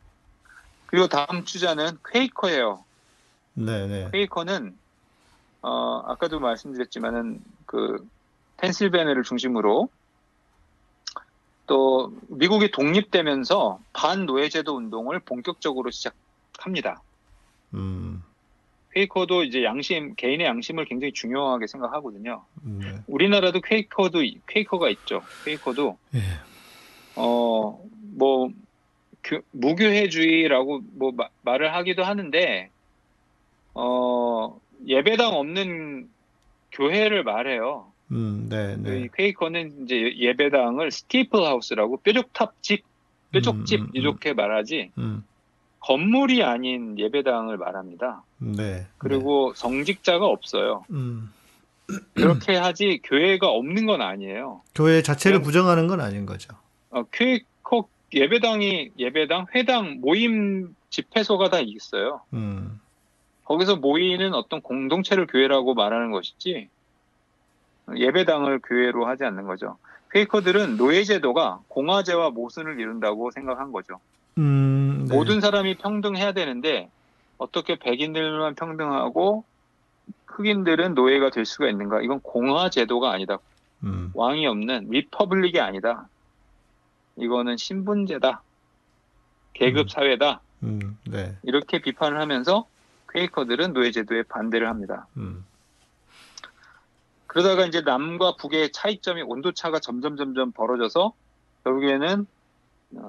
그리고 다음 주자는 퀘이커예요. 네, 네. 퀘이커는 어, 아까도 말씀드렸지만은 그 펜실베니아를 중심으로 또 미국이 독립되면서 반노예제도 운동을 본격적으로 시작합니다. 음. 퀘이커도 이제 양심 개인의 양심을 굉장히 중요하게 생각하거든요. 네. 우리나라도 퀘이커도 퀘이커가 있죠. 퀘이커도 예. 어뭐 무교회주의라고 뭐 마- 말을 하기도 하는데 어 예배당 없는 교회를 말해요. 음, 네, 네. 이 퀘이커는 이제 예배당을 스티플 하우스라고 뾰족탑 집, 뾰족집 음, 음, 음. 이렇게 말하지 음. 건물이 아닌 예배당을 말합니다. 네. 그리고 성직자가 없어요. 네. 음. 그렇게 하지 교회가 없는 건 아니에요. 교회 자체를 그냥- 부정하는 건 아닌 거죠. 어, 퀘이커 예배당이 예배당, 회당, 모임 집회소가 다 있어요. 음. 거기서 모이는 어떤 공동체를 교회라고 말하는 것이지 예배당을 교회로 하지 않는 거죠. 퀘이커들은 노예 제도가 공화제와 모순을 이룬다고 생각한 거죠. 음, 네. 모든 사람이 평등해야 되는데 어떻게 백인들만 평등하고 흑인들은 노예가 될 수가 있는가? 이건 공화 제도가 아니다. 음, 왕이 없는 republic이 아니다. 이거는 신분제다. 계급 음. 사회다. 음, 네. 이렇게 비판을 하면서 퀘이커들은 노예제도에 반대를 합니다. 음, 그러다가 이제 남과 북의 차이점이 온도차가 점점 점점 벌어져서 결국에는 어,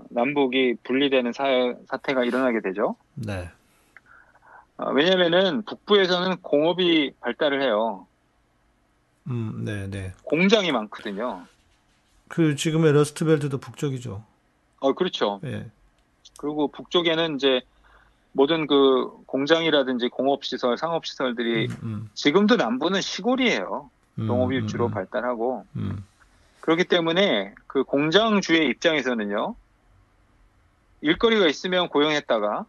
남북이 분리되는 사, 사태가 일어나게 되죠. 네. 어, 왜냐면은 북부에서는 공업이 발달을 해요. 음, 네, 네. 공장이 많거든요. 그 지금의 러스트벨트도 북쪽이죠. 어, 그렇죠. 예. 그리고 북쪽에는 이제 모든 그 공장이라든지 공업시설, 상업시설들이 음, 지금도 남부는 시골이에요. 음, 농업이 음, 주로 음, 발달하고. 음, 그렇기 때문에 그 공장주의 입장에서는요, 일거리가 있으면 고용했다가,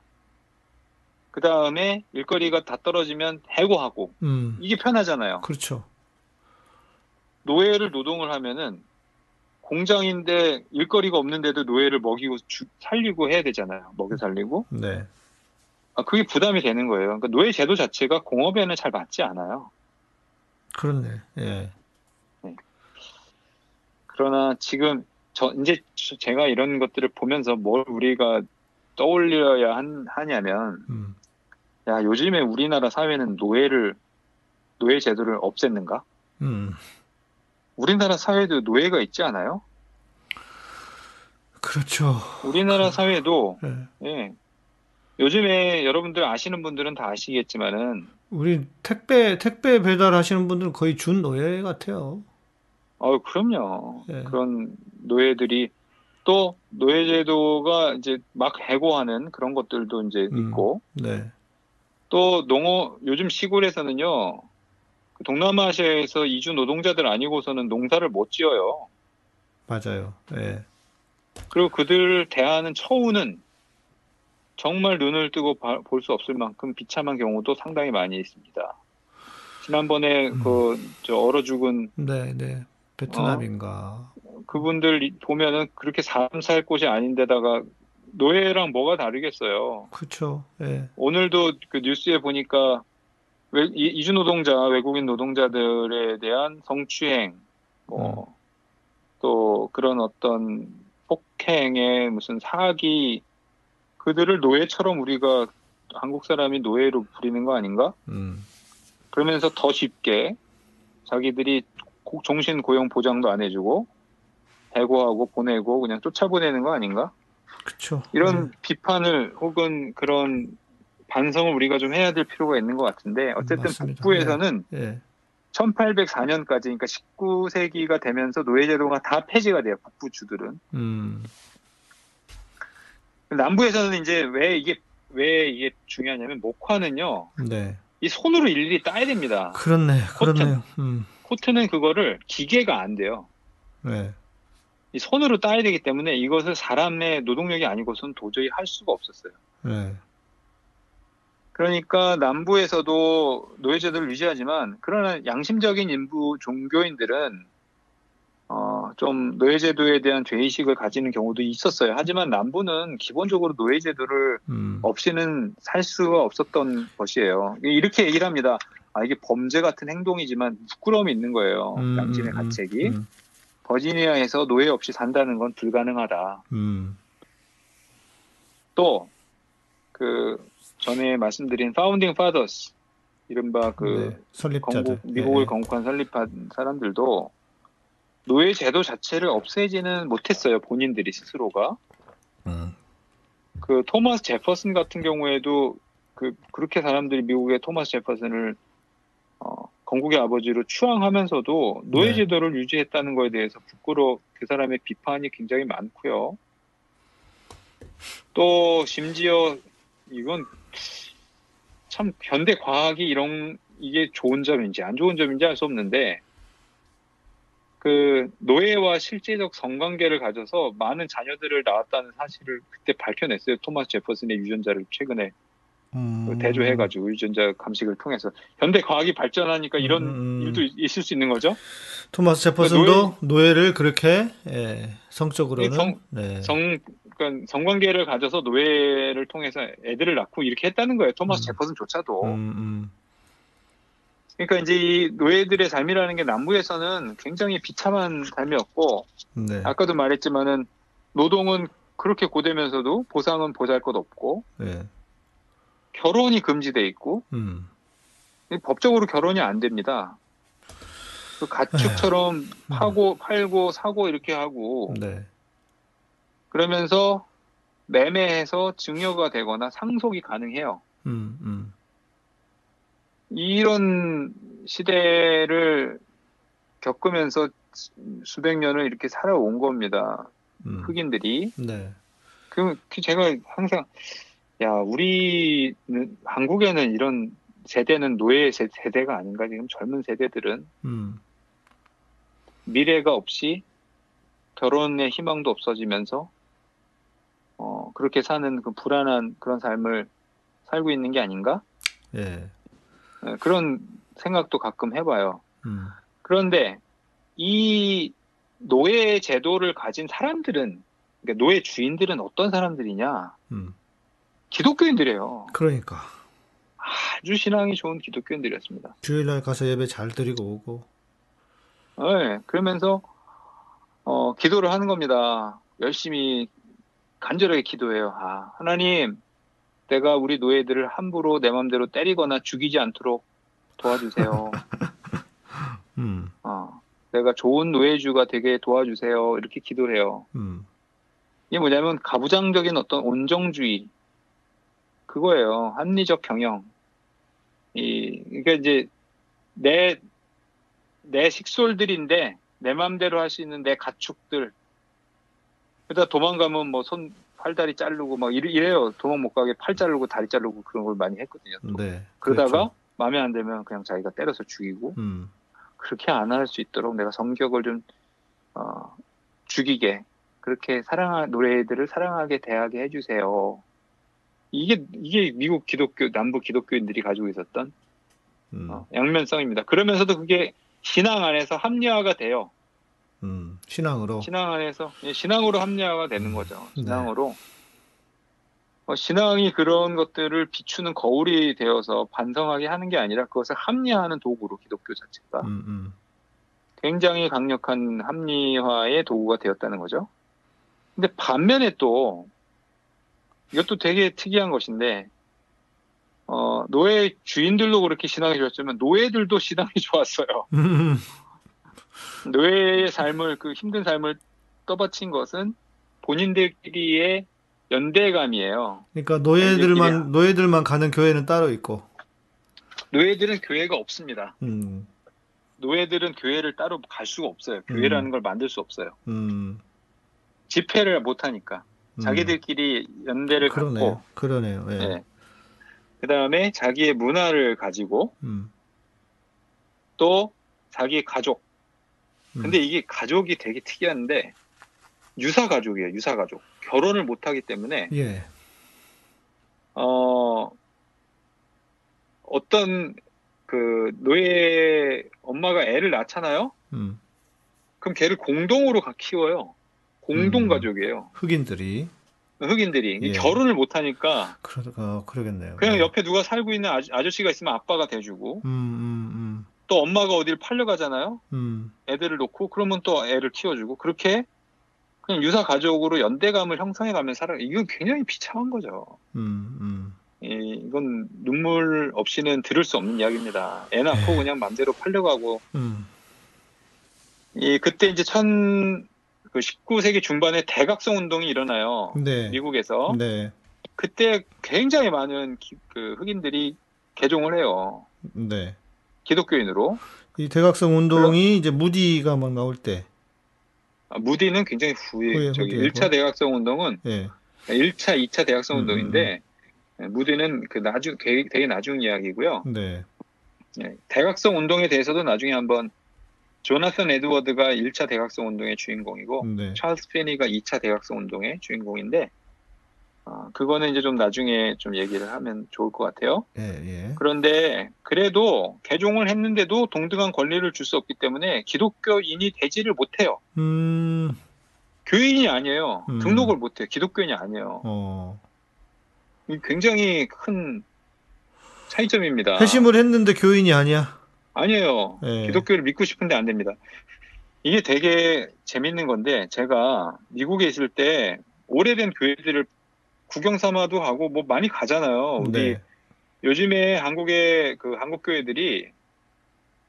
그 다음에 일거리가 다 떨어지면 해고하고, 음, 이게 편하잖아요. 그렇죠. 노예를 노동을 하면은, 공장인데 일거리가 없는데도 노예를 먹이고 주- 살리고 해야 되잖아요. 먹여 살리고. 네. 아, 그게 부담이 되는 거예요. 그러니까 노예 제도 자체가 공업에는 잘 맞지 않아요. 그렇네. 예. 그러나 지금 저 이제 저- 제가 이런 것들을 보면서 뭘 우리가 떠올려야 한- 하냐면 음, 야 요즘에 우리나라 사회는 노예를 노예 제도를 없앴는가? 음, 우리나라 사회도 노예가 있지 않아요? 그렇죠. 우리나라 사회도 예. 예. 요즘에 여러분들 아시는 분들은 다 아시겠지만은 우리 택배 택배 배달하시는 분들은 거의 준 노예 같아요. 어 그럼요. 예. 그런 노예들이 또 노예 제도가 이제 막 해고하는 그런 것들도 이제 음. 있고 네. 또 농업 요즘 시골에서는요 그 동남아시아에서 이주 노동자들 아니고서는 농사를 못 지어요. 맞아요. 예. 그리고 그들을 대하는 처우는 정말 눈을 뜨고 볼 수 없을 만큼 비참한 경우도 상당히 많이 있습니다. 지난번에 음. 그저 얼어 죽은 네, 네. 베트남인가. 그분들 이- 보면은 그렇게 사람 살 곳이 아닌데다가 노예랑 뭐가 다르겠어요. 그렇죠. 예. 오늘도 그 뉴스에 보니까 외- 이- 이주 노동자, 외국인 노동자들에 대한 성추행, 뭐, 또 그런 어떤 폭행의 무슨 사기, 그들을 노예처럼 우리가 한국 사람이 노예로 부리는 거 아닌가? 음. 그러면서 더 쉽게 자기들이 고- 종신 고용 보장도 안 해주고 해고하고 보내고 그냥 쫓아보내는 거 아닌가? 그렇죠. 이런 비판을 혹은 그런 반성을 우리가 좀 해야 될 필요가 있는 것 같은데 어쨌든 맞습니다. 북부에서는 예. 1804년까지 그러니까 19세기가 되면서 노예제도가 다 폐지가 돼요 북부 주들은 음. 남부에서는 이제 왜 이게 왜 이게 중요하냐면 목화는요 네. 이 손으로 일일이 따야 됩니다 그렇네. 그렇네요. 음. 코트는 그거를 기계가 안 돼요 네. 이 손으로 따야 되기 때문에 이것을 사람의 노동력이 아니고서는 도저히 할 수가 없었어요 네. 그러니까 남부에서도 노예제도를 유지하지만 그러나 양심적인 인부 종교인들은 어, 좀 노예제도에 대한 죄의식을 가지는 경우도 있었어요. 하지만 남부는 기본적으로 노예제도를 음. 없이는 살 수가 없었던 것이에요. 이렇게 얘기를 합니다. 아, 이게 범죄 같은 행동이지만 부끄러움이 있는 거예요. 음, 양심의 음, 음, 가책이. 음. 버지니아에서 노예 없이 산다는 건 불가능하다. 음. 또, 그, 전에 말씀드린 Founding Fathers, 이른바 그, 네. 건국, 미국을 예. 건국한 설립한 사람들도 노예 제도 자체를 없애지는 못했어요. 본인들이 스스로가. 음. 그 토마스 제퍼슨 같은 경우에도 그 그렇게 사람들이 미국의 토마스 제퍼슨을 어, 건국의 아버지로 추앙하면서도 노예 네. 제도를 유지했다는 거에 대해서 부끄러 그 사람의 비판이 굉장히 많고요. 또 심지어 이건 참 현대 과학이 이런 이게 좋은 점인지 안 좋은 점인지 알 수 없는데 그 노예와 실제적 성관계를 가져서 많은 자녀들을 낳았다는 사실을 그때 밝혀냈어요. 토마스 제퍼슨의 유전자를 최근에 음. 대조해가지고 유전자 감식을 통해서 현대 과학이 발전하니까 이런 음. 일도 있을 수 있는 거죠. 토마스 제퍼슨도 노예 를 그렇게 예, 성적으로는 이 성- 네. 성 그러니까 성관계를 가져서 노예를 통해서 애들을 낳고 이렇게 했다는 거예요. 토마스 음. 제퍼슨조차도. 음, 음. 그러니까 이제 이 노예들의 삶이라는 게 남부에서는 굉장히 비참한 삶이었고 네. 아까도 말했지만은 노동은 그렇게 고되면서도 보상은 보잘 것 없고 네. 결혼이 금지돼 있고 음. 법적으로 결혼이 안 됩니다. 그 가축처럼 파고 팔고 사고 이렇게 하고 네. 그러면서 매매해서 증여가 되거나 상속이 가능해요. 음, 음. 이런 시대를 겪으면서 수- 수백 년을 이렇게 살아온 겁니다. 음. 흑인들이. 네. 그, 그 제가 항상, 야, 우리는, 한국에는 이런 세대는 노예 세- 세대가 아닌가. 지금 젊은 세대들은 음. 미래가 없이 결혼의 희망도 없어지면서, 어, 그렇게 사는 그 불안한 그런 삶을 살고 있는 게 아닌가? 예. 예, 그런 생각도 가끔 해봐요. 음. 그런데 이 노예 제도를 가진 사람들은 그러니까 노예 주인들은 어떤 사람들이냐? 음. 기독교인들이에요. 그러니까 아주 신앙이 좋은 기독교인들이었습니다. 주일날 가서 예배 잘 드리고 오고. 네, 그러면서 어, 기도를 하는 겁니다. 열심히 간절하게 기도해요. 아, 하나님, 내가 우리 노예들을 함부로 내 맘대로 때리거나 죽이지 않도록 도와주세요. 음. 어, 내가 좋은 노예주가 되게 도와주세요. 이렇게 기도를 해요. 음. 이게 뭐냐면 가부장적인 어떤 온정주의 그거예요. 합리적 경영. 이 그러니까 이제 내 내 식솔들인데 내 맘대로 할 수 있는 내 가축들. 그러다 도망가면 뭐 손 팔다리 자르고 막 이래- 이래요. 도망 못 가게 팔 자르고 다리 자르고 그런 걸 많이 했거든요. 또. 네. 그러다가 그렇죠. 마음에 안 들면 그냥 자기가 때려서 죽이고 음. 그렇게 안 할 수 있도록 내가 성격을 좀 어, 죽이게 그렇게 사랑한 노래들을 사랑하게 대하게 해주세요. 이게 이게 미국 기독교 남부 기독교인들이 가지고 있었던 음. 어, 양면성입니다. 그러면서도 그게 신앙 안에서 합리화가 돼요. 음. 신앙으로. 신앙 안에서 예, 신앙으로 합리화가 되는 음, 거죠. 네. 신앙으로 어, 신앙이 그런 것들을 비추는 거울이 되어서 반성하게 하는 게 아니라 그것을 합리화하는 도구로 기독교 자체가 음, 음. 굉장히 강력한 합리화의 도구가 되었다는 거죠. 근데 반면에 또 이것도 되게 특이한 것인데 어, 노예 주인들도 그렇게 신앙이 좋았지만 노예들도 신앙이 좋았어요. 음. 노예의 삶을 그 힘든 삶을 떠받친 것은 본인들끼리의 연대감이에요. 그러니까 노예들만. 노예들만 가는 교회는 따로 있고. 노예들은 교회가 없습니다. 음. 노예들은 교회를 따로 갈 수가 없어요. 교회라는 걸 만들 수 없어요. 음. 집회를 못 하니까 음. 자기들끼리 연대를 그러네요. 갖고 그러네요. 예. 예. 그 다음에 자기의 문화를 가지고 음. 또 자기의 가족. 음. 근데 이게 가족이 되게 특이한데 유사 가족이에요. 유사 가족. 결혼을 못 하기 때문에 예. 어 어떤 그 노예 엄마가 애를 낳잖아요. 음. 그럼 걔를 공동으로 가- 키워요. 공동 음. 가족이에요. 흑인들이 흑인들이 예. 결혼을 못 하니까 그러 어, 그러겠네요. 그냥 예. 옆에 누가 살고 있는 아저, 아저 씨가 있으면 아빠가 돼주고 음, 음, 또 엄마가 어디를 팔려가잖아요. 음. 음. 애들을 놓고 그러면 또 애를 키워주고 그렇게 그냥 유사 가족으로 연대감을 형성해가면 살아. 이건 굉장히 비참한 거죠. 음, 음. 이, 이건 눈물 없이는 들을 수 없는 이야기입니다. 애 낳고 그냥 맘대로 팔려가고 음. 이 그때 이제 천 그 19세기 중반에 대각성 운동이 일어나요. 네. 미국에서 네. 그때 굉장히 많은 기- 그 흑인들이 개종을 해요. 네. 기독교인으로 이 대각성 운동이 이제 무디가 막 나올 때. 아, 무디는 굉장히 후에 후에, 저기 후디에 1차 대각성 운동은 예. 1차, 2차 대각성 음, 운동인데 무디는 그 나중 되게, 되게 나중 이야기고요. 네. 예, 대각성 운동에 대해서도 나중에 한번 조나선 에드워드가 1차 대각성 운동의 주인공이고 네. 찰스 페니가 2차 대각성 운동의 주인공인데 어, 그거는 이제 좀 나중에 좀 얘기를 하면 좋을 것 같아요. 예, 예. 그런데 그래도 개종을 했는데도 동등한 권리를 줄 수 없기 때문에 기독교인이 되지를 못해요. 음, 교인이 아니에요. 음. 등록을 못해요. 기독교인이 아니에요. 어. 이 굉장히 큰 차이점입니다. 회심을 했는데 교인이 아니야. 아니에요. 예. 기독교를 믿고 싶은데 안 됩니다. 이게 되게 재밌는 건데 제가 미국에 있을 때 오래된 교회들을 구경 삼아도 하고 뭐 많이 가잖아요. 우리 네. 요즘에 한국의 그 한국 교회들이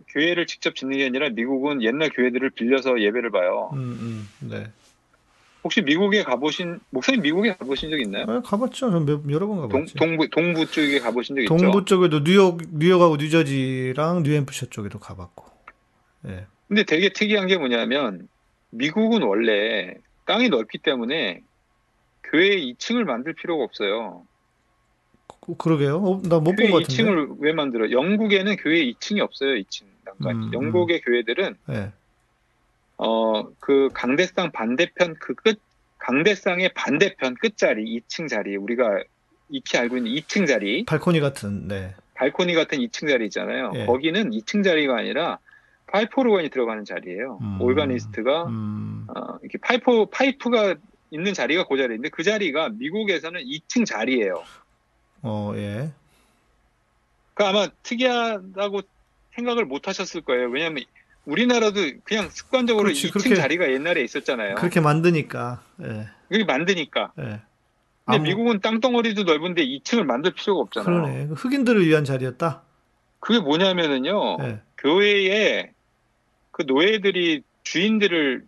교회를 직접 짓는 게 아니라 미국은 옛날 교회들을 빌려서 예배를 봐요. 음, 음, 네. 혹시 미국에 가보신 목사님 미국에 가보신 적 있나요? 아, 가봤죠. 전 몇, 여러 번 동, 가봤지. 동부 동부 쪽에 가보신 적 있죠? 동부 쪽에도 뉴욕, 뉴욕하고 뉴저지랑 뉴햄프셔 쪽에도 가봤고. 예. 근데 되게 특이한 게 뭐냐면 미국은 원래 땅이 넓기 때문에 교회 2층을 만들 필요가 없어요. 그, 그러게요. 어, 나못 교회 본것 같은데. 2층을 왜 만들어? 영국에는 교회 2층이 없어요. 2층. 난간. 음, 영국의 교회들은 예. 어 그 강대상 반대편 그 끝 강대상의 반대편 끝자리 2층 자리 우리가 익히 알고 있는 2층 자리 발코니 같은, 네. 발코니 같은 2층 자리 있잖아요. 예. 거기는 2층 자리가 아니라 파이프 오르간이 들어가는 자리예요. 음. 오르가니스트가 음, 어, 이렇게 파이프 파이프가 있는 자리가 그 자리인데 그 자리가 미국에서는 2층 자리예요. 어, 예. 그 아마 특이하다고 생각을 못 하셨을 거예요. 왜냐하면 우리나라도 그냥 습관적으로 그렇지, 2층 그렇게- 자리가 옛날에 있었잖아요. 그렇게 만드니까, 예. 그게 만드니까. 예. 근데 아무- 미국은 땅덩어리도 넓은데 2층을 만들 필요가 없잖아요. 그러네. 그 흑인들을 위한 자리였다. 그게 뭐냐면은요. 예. 교회에 그 노예들이 주인들을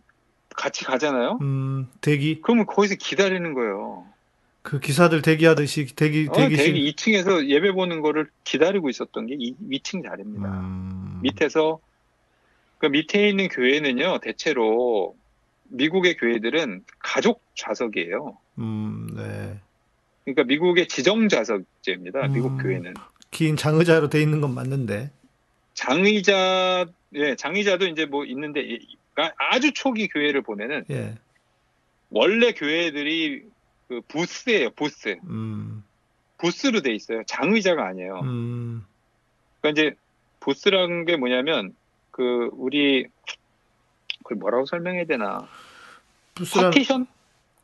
같이 가잖아요. 음, 대기. 그러면 거기서 기다리는 거예요. 그 기사들 대기하듯이 대기, 어, 대기실. 대기 2층에서 예배 보는 거를 기다리고 있었던 게 이, 2층 자리입니다. 음, 밑에서 그 밑에 있는 교회는요 대체로 미국의 교회들은 가족 좌석이에요. 음, 네. 그러니까 미국의 지정 좌석제입니다. 미국 음. 교회는 긴 장의자로 돼 있는 건 맞는데. 장의자 예 장의자도 이제 뭐 있는데 이- 그러니까 아주 초기 교회를 보면은 예. 원래 교회들이 그 부스예요 부스 음, 부스로 돼 있어요. 장의자가 아니에요. 음, 그러니까 이제 부스라는 게 뭐냐면 그 우리 그걸 뭐라고 설명해야 되나 부스란, 파티션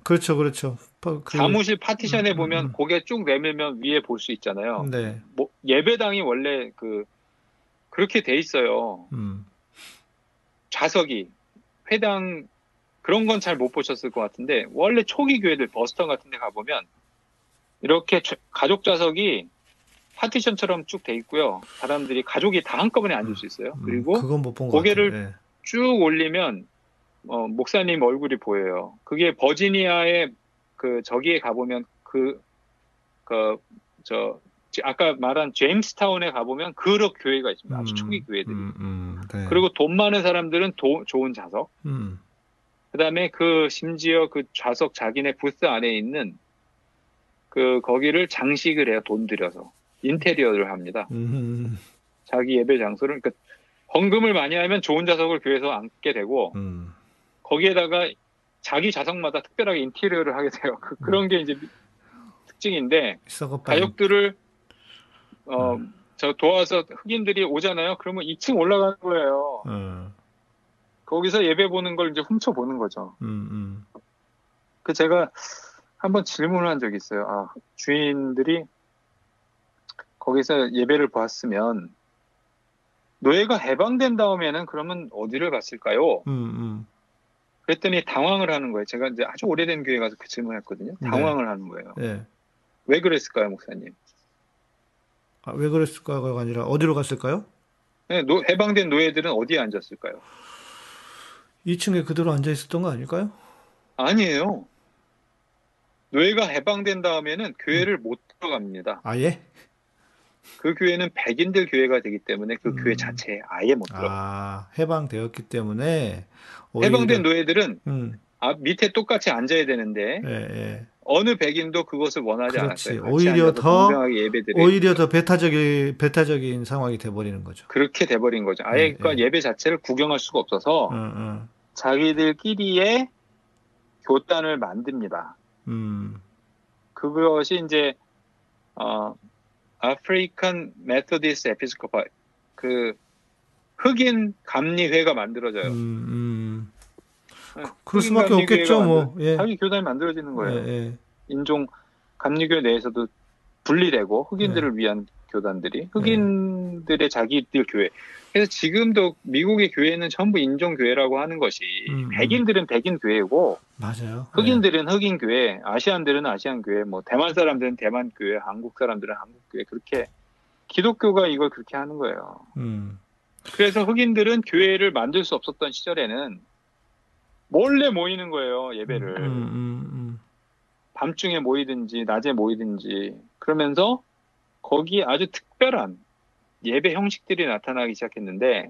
그렇죠, 그렇죠. 파- 그- 사무실 파티션에 음, 음, 보면 음. 고개 쭉 내밀면 위에 볼 수 있잖아요. 네. 뭐 예배당이 원래 그 그렇게 돼 있어요. 음, 좌석이 회당 그런 건 잘 못 보셨을 것 같은데 원래 초기 교회들 버스턴 같은 데 가보면 이렇게 좌- 가족 좌석이 파티션처럼 쭉 돼 있고요. 사람들이 가족이 다 한꺼번에 앉을 수 있어요. 음, 그리고 고개를. 예. 쭉 올리면 어, 목사님 얼굴이 보여요. 그게 버지니아의 그 저기에 가보면 그 그저 아까 말한 제임스타운에 가보면 그런 교회가 있습니다. 아주 음, 초기 교회들이. 음, 음, 네. 그리고 돈 많은 사람들은 도- 좋은 좌석. 음, 그다음에 그 심지어 그 좌석 자기네 부스 안에 있는 그 거기를 장식을 해요. 돈 들여서 인테리어를 합니다. 음, 자기 예배 장소를 그러니까 헌금을 많이 하면 좋은 좌석을 교회에서 앉게 되고 음, 거기에다가 자기 좌석마다 특별하게 인테리어를 하게 돼요. 그, 그런 게 이제 특징인데 가족들을 어, 음. 저 도와서 흑인들이 오잖아요. 그러면 2층 올라가는 거예요. 어, 거기서 예배 보는 걸 이제 훔쳐 보는 거죠. 음, 음, 그 제가 한번 질문을 한 적이 있어요. 아, 주인들이 거기서 예배를 봤으면 노예가 해방된 다음에는 그러면 어디를 갔을까요? 음, 음. 그랬더니 당황을 하는 거예요. 제가 이제 아주 오래된 교회 가서 그 질문을 했거든요. 네. 당황을 하는 거예요. 예. 왜 그랬을까요, 목사님? 아, 왜 그랬을까가 아니라 어디로 갔을까요? 네, 노- 해방된 노예들은 어디에 앉았을까요? 2층에 그대로 앉아 있었던 거 아닐까요? 아니에요. 노예가 해방된 다음에는 교회를 못 들어갑니다. 아예? 그 교회는 백인들 교회가 되기 때문에 그 음. 교회 자체에 아예 못 들어가요. 아, 해방되었기 때문에 해방된 노예들은 음, 아, 밑에 똑같이 앉아야 되는데 예, 예. 어느 백인도 그것을 원하지 그렇지. 않았어요. 오히려 더- 오히려 더 배타적인 배타적인 상황이 돼 버리는 거죠. 그렇게 돼버린 거죠. 아예 네, 그러니까 네. 예배 자체를 구경할 수가 없어서 응, 응. 자기들끼리의 교단을 만듭니다. 음, 그것이 이제 어 African Methodist Episcopal 그 흑인 감리회가 만들어져요. 음, 음. 네, 그럴 흑인 수밖에 없겠죠, 뭐. 예. 자기 교단이 만들어지는 거예요. 예, 예. 인종 감리교 내에서도 분리되고 흑인들을 위한 교단들이 흑인들의 자기들 교회. 그래서 지금도 미국의 교회는 전부 인종 교회라고 하는 것이 음, 음. 백인들은 백인 교회고 맞아요. 흑인들은 흑인 교회, 아시안들은 아시안 교회, 뭐 대만 사람들은 대만 교회, 한국 사람들은 한국 교회 그렇게 기독교가 이걸 그렇게 하는 거예요. 예. 음. 그래서 흑인들은 교회를 만들 수 없었던 시절에는 몰래 모이는 거예요 예배를. 음, 음, 음. 밤중에 모이든지 낮에 모이든지 그러면서 거기에 아주 특별한 예배 형식들이 나타나기 시작했는데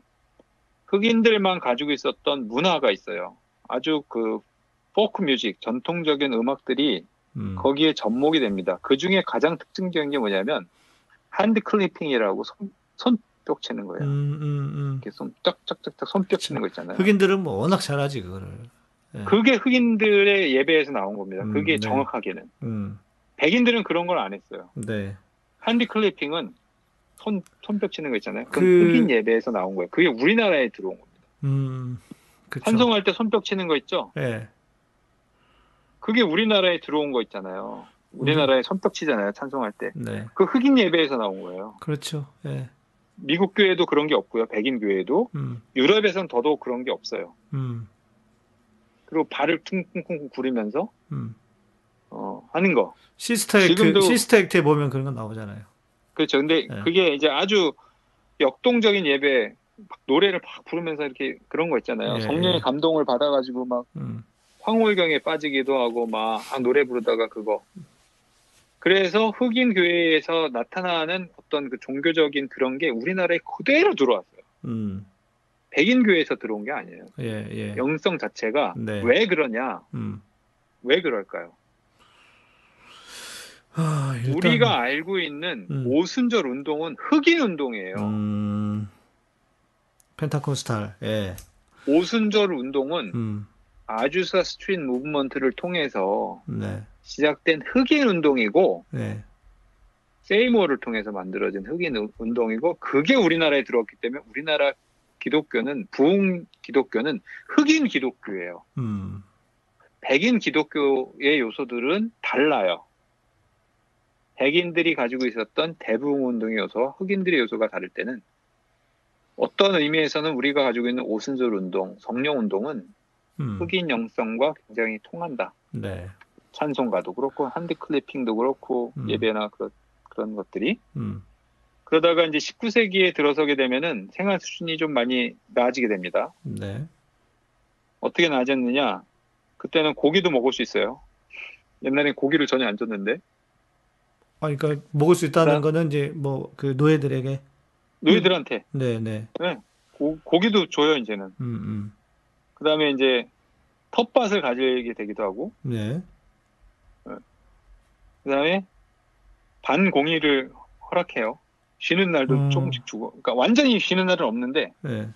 흑인들만 가지고 있었던 문화가 있어요. 아주 그 folk music 전통적인 음악들이 음. 거기에 접목이 됩니다. 그 중에 가장 특징적인 게 뭐냐면 hand clapping이라고 손, 손뼉 치는 거예요. 음, 음, 음. 이렇게 손 짝짝짝짝 손뼉 치는 거 있잖아요. 흑인들은 뭐 워낙 잘하지 그거를. 예. 그게 흑인들의 예배에서 나온 겁니다. 음, 그게 네. 정확하게는 음. 백인들은 그런 걸 안 했어요. 네. 핸디 클리핑은 손, 손뼉 치는 거 있잖아요. 그 그- 흑인 예배에서 나온 거예요. 그게 우리나라에 들어온 겁니다. 음. 그쵸. 찬송할 때 손뼉 치는 거 있죠? 예. 그게 우리나라에 들어온 거 있잖아요. 우리나라에 손뼉 치잖아요. 찬송할 때. 네. 그 흑인 예배에서 나온 거예요. 그렇죠. 예. 미국 교회도 그런 게 없고요. 백인 교회도. 음. 유럽에선 더더욱 그런 게 없어요. 음. 그리고 발을 퉁퉁퉁 구르면서 음. 어, 하는 거. 시스터 액트 지금도- 시스터 액트에 보면 그런 거 나오잖아요. 그렇죠. 근데 네. 그게 이제 아주 역동적인 예배, 막 노래를 막 부르면서 이렇게 그런 거 있잖아요. 예, 성령의 예. 감동을 받아가지고 막 음. 황홀경에 빠지기도 하고 막 아, 노래 부르다가 그거. 그래서 흑인 교회에서 나타나는 어떤 그 종교적인 그런 게 우리나라에 그대로 들어왔어요. 음. 백인 교회에서 들어온 게 아니에요. 예, 예. 영성 자체가 네. 왜 그러냐? 음. 왜 그럴까요? 아, 일단 우리가 알고 있는 음. 오순절 운동은 흑인 운동이에요. 음. Pentecostal. 예. 오순절 운동은 음. Azusa Street Movement를 통해서 네. 시작된 흑인 운동이고 네. 세이모어를 통해서 만들어진 흑인 우- 운동이고 그게 우리나라에 들어왔기 때문에 우리나라 기독교는 부흥 기독교는 흑인 기독교예요. 음. 백인 기독교의 요소들은 달라요. 백인들이 가지고 있었던 대부흥 운동의 요소와 흑인들의 요소가 다를 때는 어떤 의미에서는 우리가 가지고 있는 오순절 운동, 성령 운동은 음. 흑인 영성과 굉장히 통한다. 네. 찬송가도 그렇고 hand clapping도 그렇고 음. 예배나 그런 그런 것들이 음. 그러다가 이제 19세기에 들어서게 되면은 생활 수준이 좀 많이 나아지게 됩니다. 네. 어떻게 나아졌느냐? 그때는 고기도 먹을 수 있어요. 옛날엔 고기를 전혀 안 줬는데 아, 그러니까 먹을 수 있다는 나- 거는 이제 뭐 그 노예들에게 노예들한테 네, 네. 고, 고기도 줘요 이제는. 음, 음. 그 다음에 이제 텃밭을 가지게 되기도 하고 네. 그 다음에 반공의를 허락해요. 쉬는 날도 음. 조금씩 주고, 그러니까 완전히 쉬는 날은 없는데 네.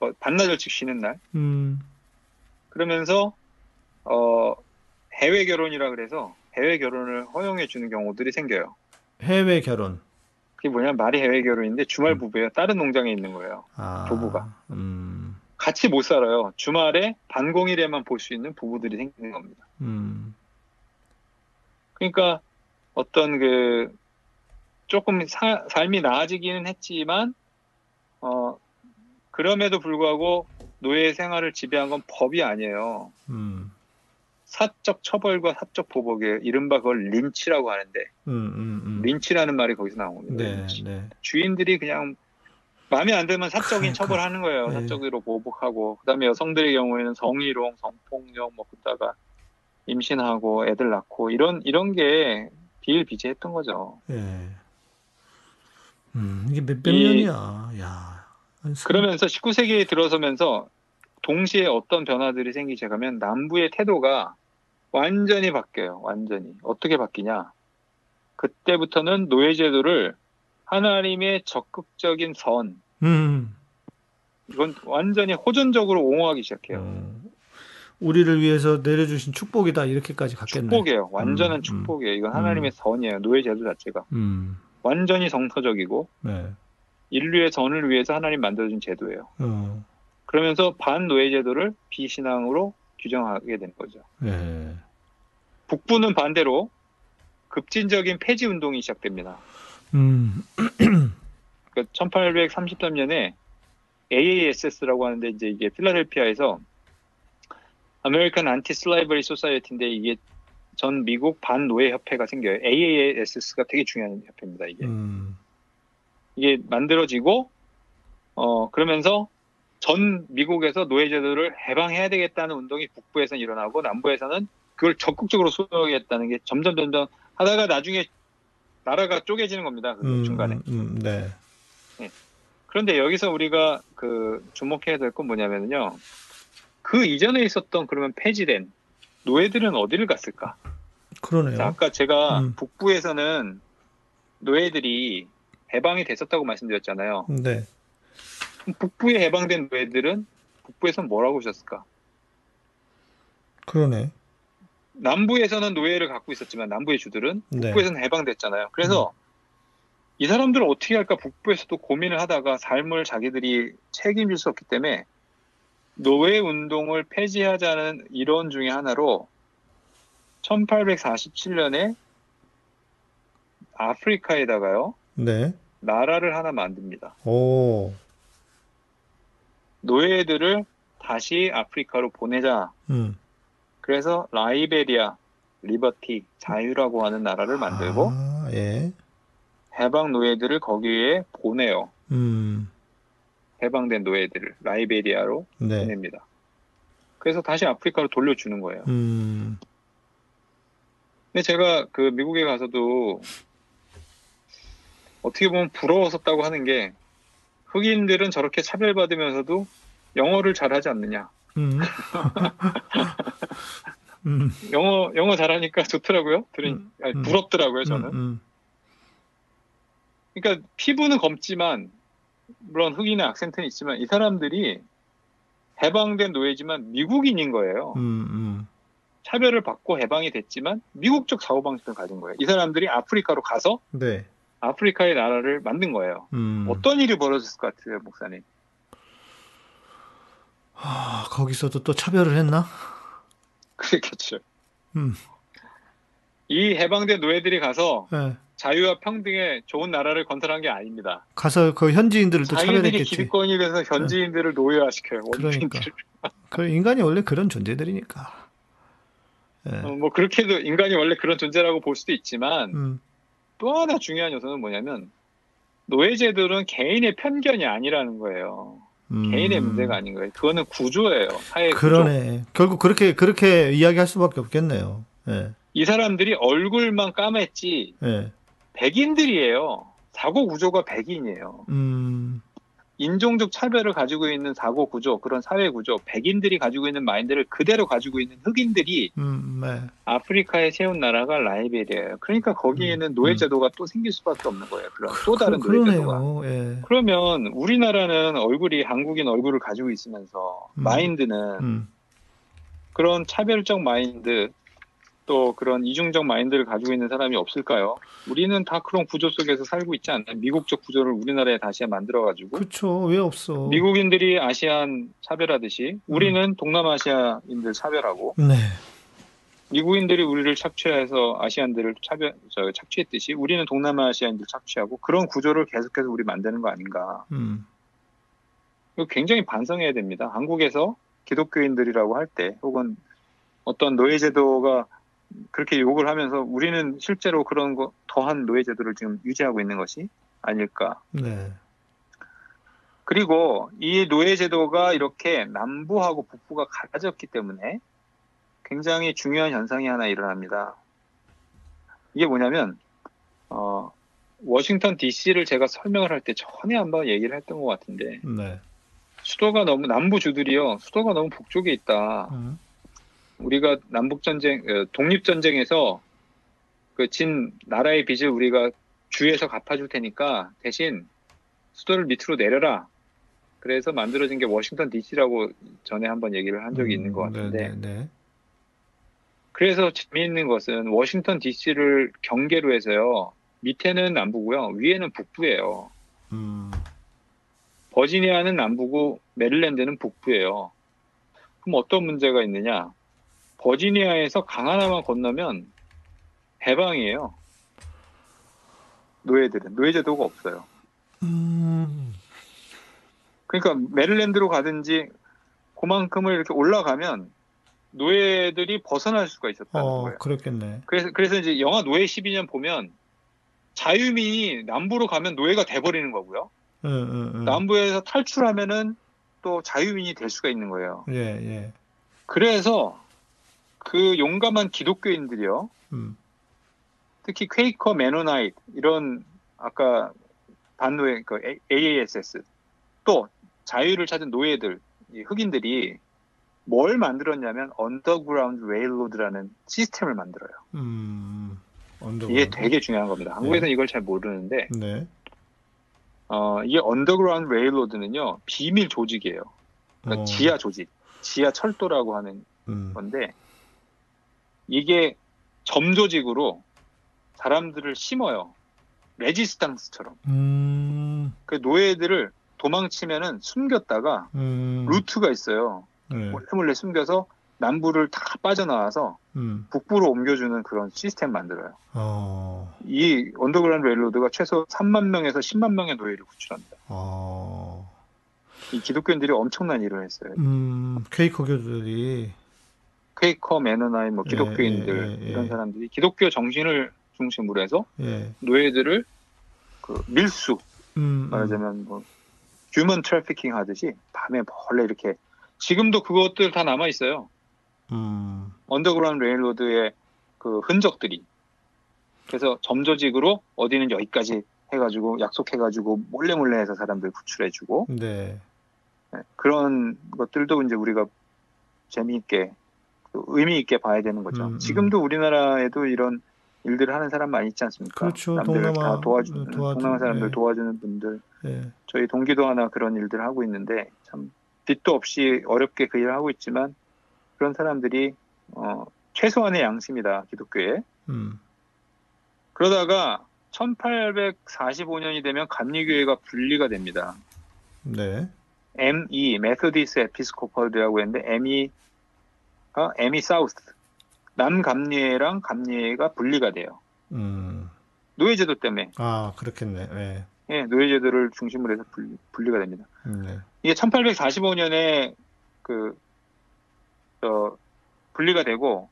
어, 반나절씩 쉬는 날. 음. 그러면서 어, 해외 결혼이라 그래서 해외 결혼을 허용해 주는 경우들이 생겨요. 해외 결혼. 그게 뭐냐면 말이 해외 결혼인데 주말 음. 부부예요. 다른 농장에 있는 거예요. 아. 부부가. 음. 같이 못 살아요. 주말에 반공일에만 볼 수 있는 부부들이 생기는 겁니다. 음. 그러니까 어떤 그 조금 사- 삶이 나아지기는 했지만 어 그럼에도 불구하고 노예 생활을 지배한 건 법이 아니에요. 음. 사적 처벌과 사적 보복이에요. 이른바 그걸 린치라고 하는데 음, 음, 음. 린치라는 말이 거기서 나온 겁니다. 네. 네. 주인들이 그냥 마음에 안 들면 사적인 그러니까. 처벌하는 거예요. 네. 사적으로 보복하고 그다음에 여성들의 경우에는 성희롱, 성폭력 뭐 그다가 임신하고 애들 낳고 이런 이런 게 비일비재했던 거죠. 예. 음, 이게 몇백 이- 년이야. 야. 그러면서 19세기에 들어서면서 동시에 어떤 변화들이 시작하면 남부의 태도가 완전히 바뀌어요. 완전히. 어떻게 바뀌냐? 그때부터는 노예제도를 하나님의 적극적인 선, 음. 이건 완전히 호전적으로 옹호하기 시작해요. 어. 우리를 위해서 내려주신 축복이다 이렇게까지 갔겠네. 축복이에요. 완전한 음, 음. 축복이에요. 이건 하나님의 선이에요. 노예 제도 자체가 음, 완전히 정서적이고 네. 인류의 선을 위해서 하나님 만들어준 제도예요. 어, 그러면서 반노예 제도를 비신앙으로 규정하게 된 거죠. 예. 북부는 반대로 급진적인 폐지 운동이 시작됩니다. 음, 그 1833년에 AASS라고 하는데 이제 이게 필라델피아에서 American Anti-Slavery Society인데 이게 전 미국 반노예 협회가 생겨요. AASS가 되게 중요한 협회입니다. 이게 음, 이게 만들어지고 어 그러면서 전 미국에서 노예 제도를 해방해야 되겠다는 운동이 북부에서는 일어나고 남부에서는 그걸 적극적으로 수용하겠다는 게 점점 점점 하다가 나중에 나라가 쪼개지는 겁니다. 그 음, 중간에. 음, 음, 네. 그런데 여기서 우리가 그 주목해야 될 건 뭐냐면요. 그 이전에 있었던 그러면 폐지된 노예들은 어디를 갔을까? 그러네요. 자, 아까 제가 음. 북부에서는 노예들이 해방이 됐었다고 말씀드렸잖아요. 네. 북부에 해방된 노예들은 북부에서는 뭐라고 하셨을까? 그러네. 남부에서는 노예를 갖고 있었지만 남부의 주들은 네. 북부에서는 해방됐잖아요. 그래서 이 사람들을 어떻게 할까 북부에서도 고민을 하다가 삶을 자기들이 책임질 수 없기 때문에 노예 운동을 폐지하자는 이론 중에 하나로 1847년에 아프리카에다가요 네. 나라를 하나 만듭니다. 오. 노예들을 다시 아프리카로 보내자. 음. 그래서 라이베리아, liberty, 자유라고 하는 나라를 만들고 아, 예. 해방 노예들을 거기에 보내요. 음. 해방된 노예들을 라이베리아로 네. 보냅니다. 그래서 다시 아프리카로 돌려주는 거예요. 음. 근데 제가 그 미국에 가서도 어떻게 보면 부러웠었다고 하는 게 흑인들은 저렇게 차별받으면서도 영어를 잘하지 않느냐. 음. 음. 영어 영어 잘하니까 좋더라고요. 들으니 음, 음. 부럽더라고요. 저는. 음, 음. 그러니까 피부는 검지만 물론 흑인의 악센트는 있지만 이 사람들이 해방된 노예지만 미국인인 거예요. 차별을 받고 해방이 됐지만 미국적 사고방식을 가진 거예요. 이 사람들이 아프리카로 가서 네. 아프리카의 나라를 만든 거예요. 음. 어떤 일이 벌어졌을 것 같아요, 목사님? 아, 거기서도 또 차별을 했나? 그렇겠죠. 음. 이 해방된 노예들이 가서 예. 자유와 평등의 좋은 나라를 건설한 게 아닙니다. 가서 그 현지인들을 또 차별했겠지. 기득권이 돼서 현지인들을 노예화시켜요. 그러니까. 그 인간이 원래 그런 존재들이니까. 예. 어, 뭐 그렇게도 인간이 원래 그런 존재라고 볼 수도 있지만 음. 또 하나 중요한 요소는 뭐냐면 노예제도는 개인의 편견이 아니라는 거예요. 음. 개인의 문제가 아닌 거예요. 그거는 구조예요. 사회 구조. 그러네. 결국 그렇게 그렇게 이야기할 수밖에 없겠네요. 예. 이 사람들이 얼굴만 까맸지 예. 백인들이에요. 사고 구조가 백인이에요. 음. 인종적 차별을 가지고 있는 사고 구조, 그런 사회 구조, 백인들이 가지고 있는 mind를 그대로 가지고 있는 흑인들이 음. 네. 아프리카에 세운 나라가 라이베리아예요. 그러니까 거기에는 음, 노예 음. 제도가 또 생길 수밖에 없는 거예요. 그런 또 다른 그, 노예 제도가. 예. 그러면 우리나라는 얼굴이 한국인 얼굴을 가지고 있으면서 음. mind는 음. 그런 차별적 마인드 또 그런 이중적 마인드를 가지고 있는 사람이 없을까요? 우리는 다 그런 구조 속에서 살고 있지 않나요? 미국적 구조를 우리나라에 다시 만들어가지고 그렇죠. 왜 없어? 미국인들이 아시안 차별하듯이 우리는 동남아시아인들 차별하고 네. 미국인들이 우리를 착취해서 아시안들을 차별 저, 착취했듯이 우리는 동남아시아인들 착취하고 그런 구조를 계속해서 우리 만드는 거 아닌가? 음. 이거 굉장히 반성해야 됩니다. 한국에서 기독교인들이라고 할 때 혹은 어떤 노예제도가 그렇게 욕을 하면서 우리는 실제로 그런 거 더한 노예 제도를 지금 유지하고 있는 것이 아닐까. 네. 그리고 이 노예 제도가 이렇게 남부하고 북부가 갈라졌기 때문에 굉장히 중요한 현상이 하나 일어납니다. 이게 뭐냐면, 어, 워싱턴 DC를 제가 설명을 할 때 전에 한번 얘기를 했던 것 같은데, 네. 수도가 너무, 남부 주들이요, 수도가 너무 북쪽에 있다. 음. 우리가 남북 전쟁, 어, 독립 전쟁에서 그 진 나라의 빚을 우리가 주에서 갚아줄 테니까 대신 수도를 밑으로 내려라. 그래서 만들어진 게 워싱턴 DC라고 전에 한번 얘기를 한 적이 있는 것 음, 같은데 네, 네, 네. 그래서 재미있는 것은 워싱턴 DC를 경계로 해서요 밑에는 남부고요 위에는 북부예요. 음, 버지니아는 남부고 메릴랜드는 북부예요. 그럼 어떤 문제가 있느냐? 버지니아에서 강 하나만 건너면 해방이에요. 노예들은 노예 제도가 없어요. 음, 그러니까 메릴랜드로 가든지 그만큼을 이렇게 올라가면 노예들이 벗어날 수가 있었다는 어, 거예요. 그렇겠네. 그래서 그래서 이제 영화 노예 12년 보면 자유민이 남부로 가면 노예가 돼버리는 거고요. 응, 응, 응. 남부에서 탈출하면은 또 자유민이 될 수가 있는 거예요. 예, 예. 그래서 그 용감한 기독교인들이요. 음, 특히 퀘이커 메노나이트 이런 아까 반노예 그 AASS 또 자유를 찾은 노예들 이 흑인들이 뭘 만들었냐면 Underground Railroad라는 시스템을 만들어요. 음. 이게 되게 중요한 겁니다. 한국에서는 이걸 잘 모르는데 네. 어, 이 Underground Railroad는요 비밀 조직이에요. 그러니까 어, 지하 조직, 지하 철도라고 하는 음, 건데 이게 점조직으로 사람들을 심어요. 레지스탕스처럼. 음, 그 노예들을 도망치면은 숨겼다가 음, 루트가 있어요. 네. 몰래 몰래 숨겨서 남부를 다 빠져나와서 음, 북부로 옮겨주는 그런 시스템 만들어요. 어, 이 Underground Railroad가 최소 3만 명에서 10만 명의 노예를 구출합니다. 어, 이 기독교인들이 엄청난 일을 했어요. 음, 퀘이커 교도들이, 퀘이커, 메노나이트, 뭐 기독교인들 예, 예, 예. 이런 사람들이 기독교 정신을 중심으로 해서 예, 노예들을 그 밀수 음, 말하자면 뭐 human trafficking 하듯이 밤에 몰래 이렇게 지금도 그것들 다 남아 있어요. 음, Underground Railroad의 그 흔적들이. 그래서 점조직으로 어디는 여기까지 해가지고 약속해가지고 몰래 몰래 해서 사람들 구출해주고 네, 네, 그런 것들도 이제 우리가 재미있게 그 의미 있게 봐야 되는 거죠. 음, 음. 지금도 우리나라에도 이런 일들을 하는 사람 많이 있지 않습니까? 그렇죠. 남들 동남아, 다 도와주, 네, 도와주- 동남아 사람들 네. 도와주는 분들 예, 저희 동기도 하나 그런 일들을 하고 있는데 참 빚도 없이 어렵게 그 일을 하고 있지만 그런 사람들이 어, 최소한의 양심이다 기독교에 음, 그러다가 1845년이 되면 감리교회가 분리가 됩니다. 네, ME 메소디스 에피스코펄이라고 했는데 ME 가 ME 사우스 남감리회랑 감리회가 분리가 돼요. 음, 노예제도 때문에 아, 그렇겠네. 예, 예, 노예제도를 중심으로 해서 분리, 분리가 됩니다. 네, 이게 1845년에 그, 저, 분리가 되고,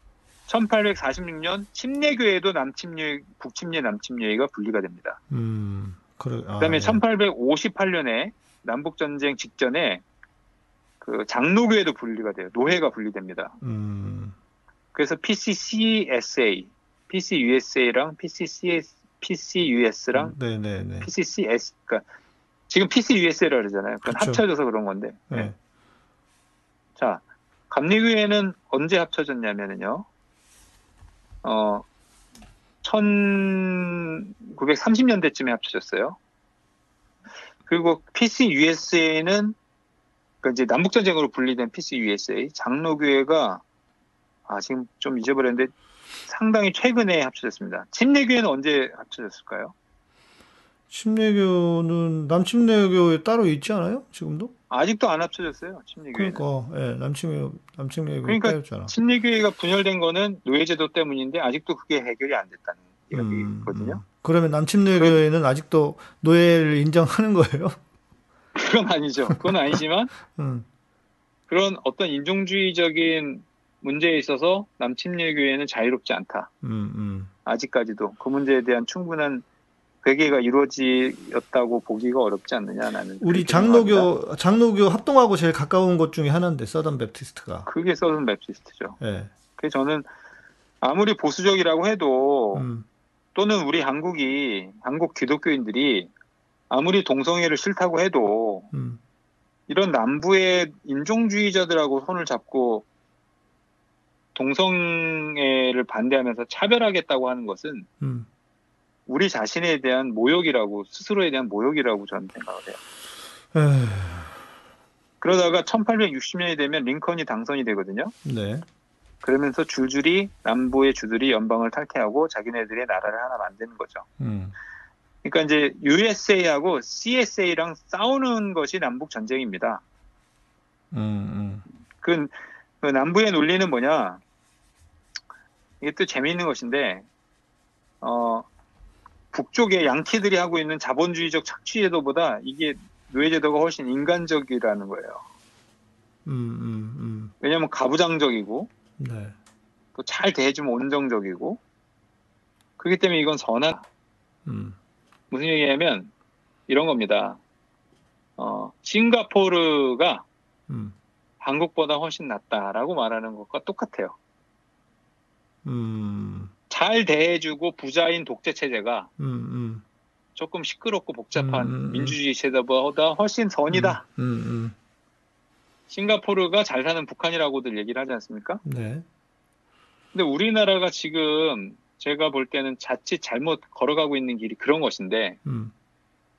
1846년 침례교회도 남침례, 북침례 남침례가 분리가 됩니다. 음, 그래, 아, 그 다음에 예. 1858년에 남북전쟁 직전에 그 장로교회도 분리가 돼요. 노회가 분리됩니다. 음, 그래서 PCCSA, PCUSA랑 PCCS, PCUS랑 네, 네, 네, PCCS, 그러니까 지금 PCUSA라 그러잖아요. 그건 그쵸. 합쳐져서 그런 건데. 네, 자, 감리교회는 언제 합쳐졌냐면요. 어, 1930년대쯤에 합쳐졌어요. 그리고 PCUSA는 그 이제 남북전쟁으로 분리된 PCUSA 장로교회가 아 지금 좀 잊어버렸는데 상당히 최근에 합쳐졌습니다. 침례교회는 언제 합쳐졌을까요? 침례교는 남침례교 따로 있지 않아요? 지금도? 아직도 안 합쳐졌어요. 침례교회는. 그러니까 예, 남침례 남침례교 그러니까 따로 있잖아. 침례교회가 분열된 거는 노예제도 때문인데 아직도 그게 해결이 안 됐다는 음, 이야기거든요. 음. 그러면 남침례교회는 아직도 노예를 인정하는 거예요? 그건 아니죠. 그건 아니지만 음, 그런 어떤 인종주의적인 문제에 있어서 남침례교회는 자유롭지 않다. 음, 음. 아직까지도 그 문제에 대한 충분한 회개가 이루어지었다고 보기가 어렵지 않느냐 나는 우리 그렇게 생각합니다. 장로교 장로교 합동하고 제일 가까운 곳 중에 하나인데 Southern Baptist가. 그게 Southern Baptist죠. 예. 그래서 저는 아무리 보수적이라고 해도 음, 또는 우리 한국이 한국 기독교인들이 아무리 동성애를 싫다고 해도 음, 이런 남부의 인종주의자들하고 손을 잡고 동성애를 반대하면서 차별하겠다고 하는 것은 음. 우리 자신에 대한 모욕이라고 스스로에 대한 모욕이라고 저는 생각을 해요. 에휴, 그러다가 1860년이 되면 링컨이 당선이 되거든요. 네. 그러면서 줄줄이 남부의 주들이 연방을 탈퇴하고 자기네들의 나라를 하나 만드는 거죠. 음. 그러니까 이제 USA하고 CSA랑 싸우는 것이 남북 전쟁입니다. 음. 그, 그 남부의 논리는 뭐냐? 이게 또 재미있는 것인데, 어, 북쪽의 양키들이 하고 있는 자본주의적 착취제도보다 이게 노예제도가 훨씬 인간적이라는 거예요. 음. 음. 음. 왜냐하면 가부장적이고, 네. 또 잘 대해주면 온정적이고, 그렇기 때문에 이건 선한, 음. 무슨 얘기냐면, 이런 겁니다. 어, 싱가포르가 음. 한국보다 훨씬 낫다라고 말하는 것과 똑같아요. 음. 잘 대해주고 부자인 독재 체제가 음. 음. 조금 시끄럽고 복잡한 음, 음, 음. 민주주의 체제보다 훨씬 선이다. 싱가포르가 잘 사는 북한이라고들 얘기를 하지 않습니까? 네. 근데 우리나라가 지금 제가 볼 때는 자칫 잘못 걸어가고 있는 길이 그런 것인데 음.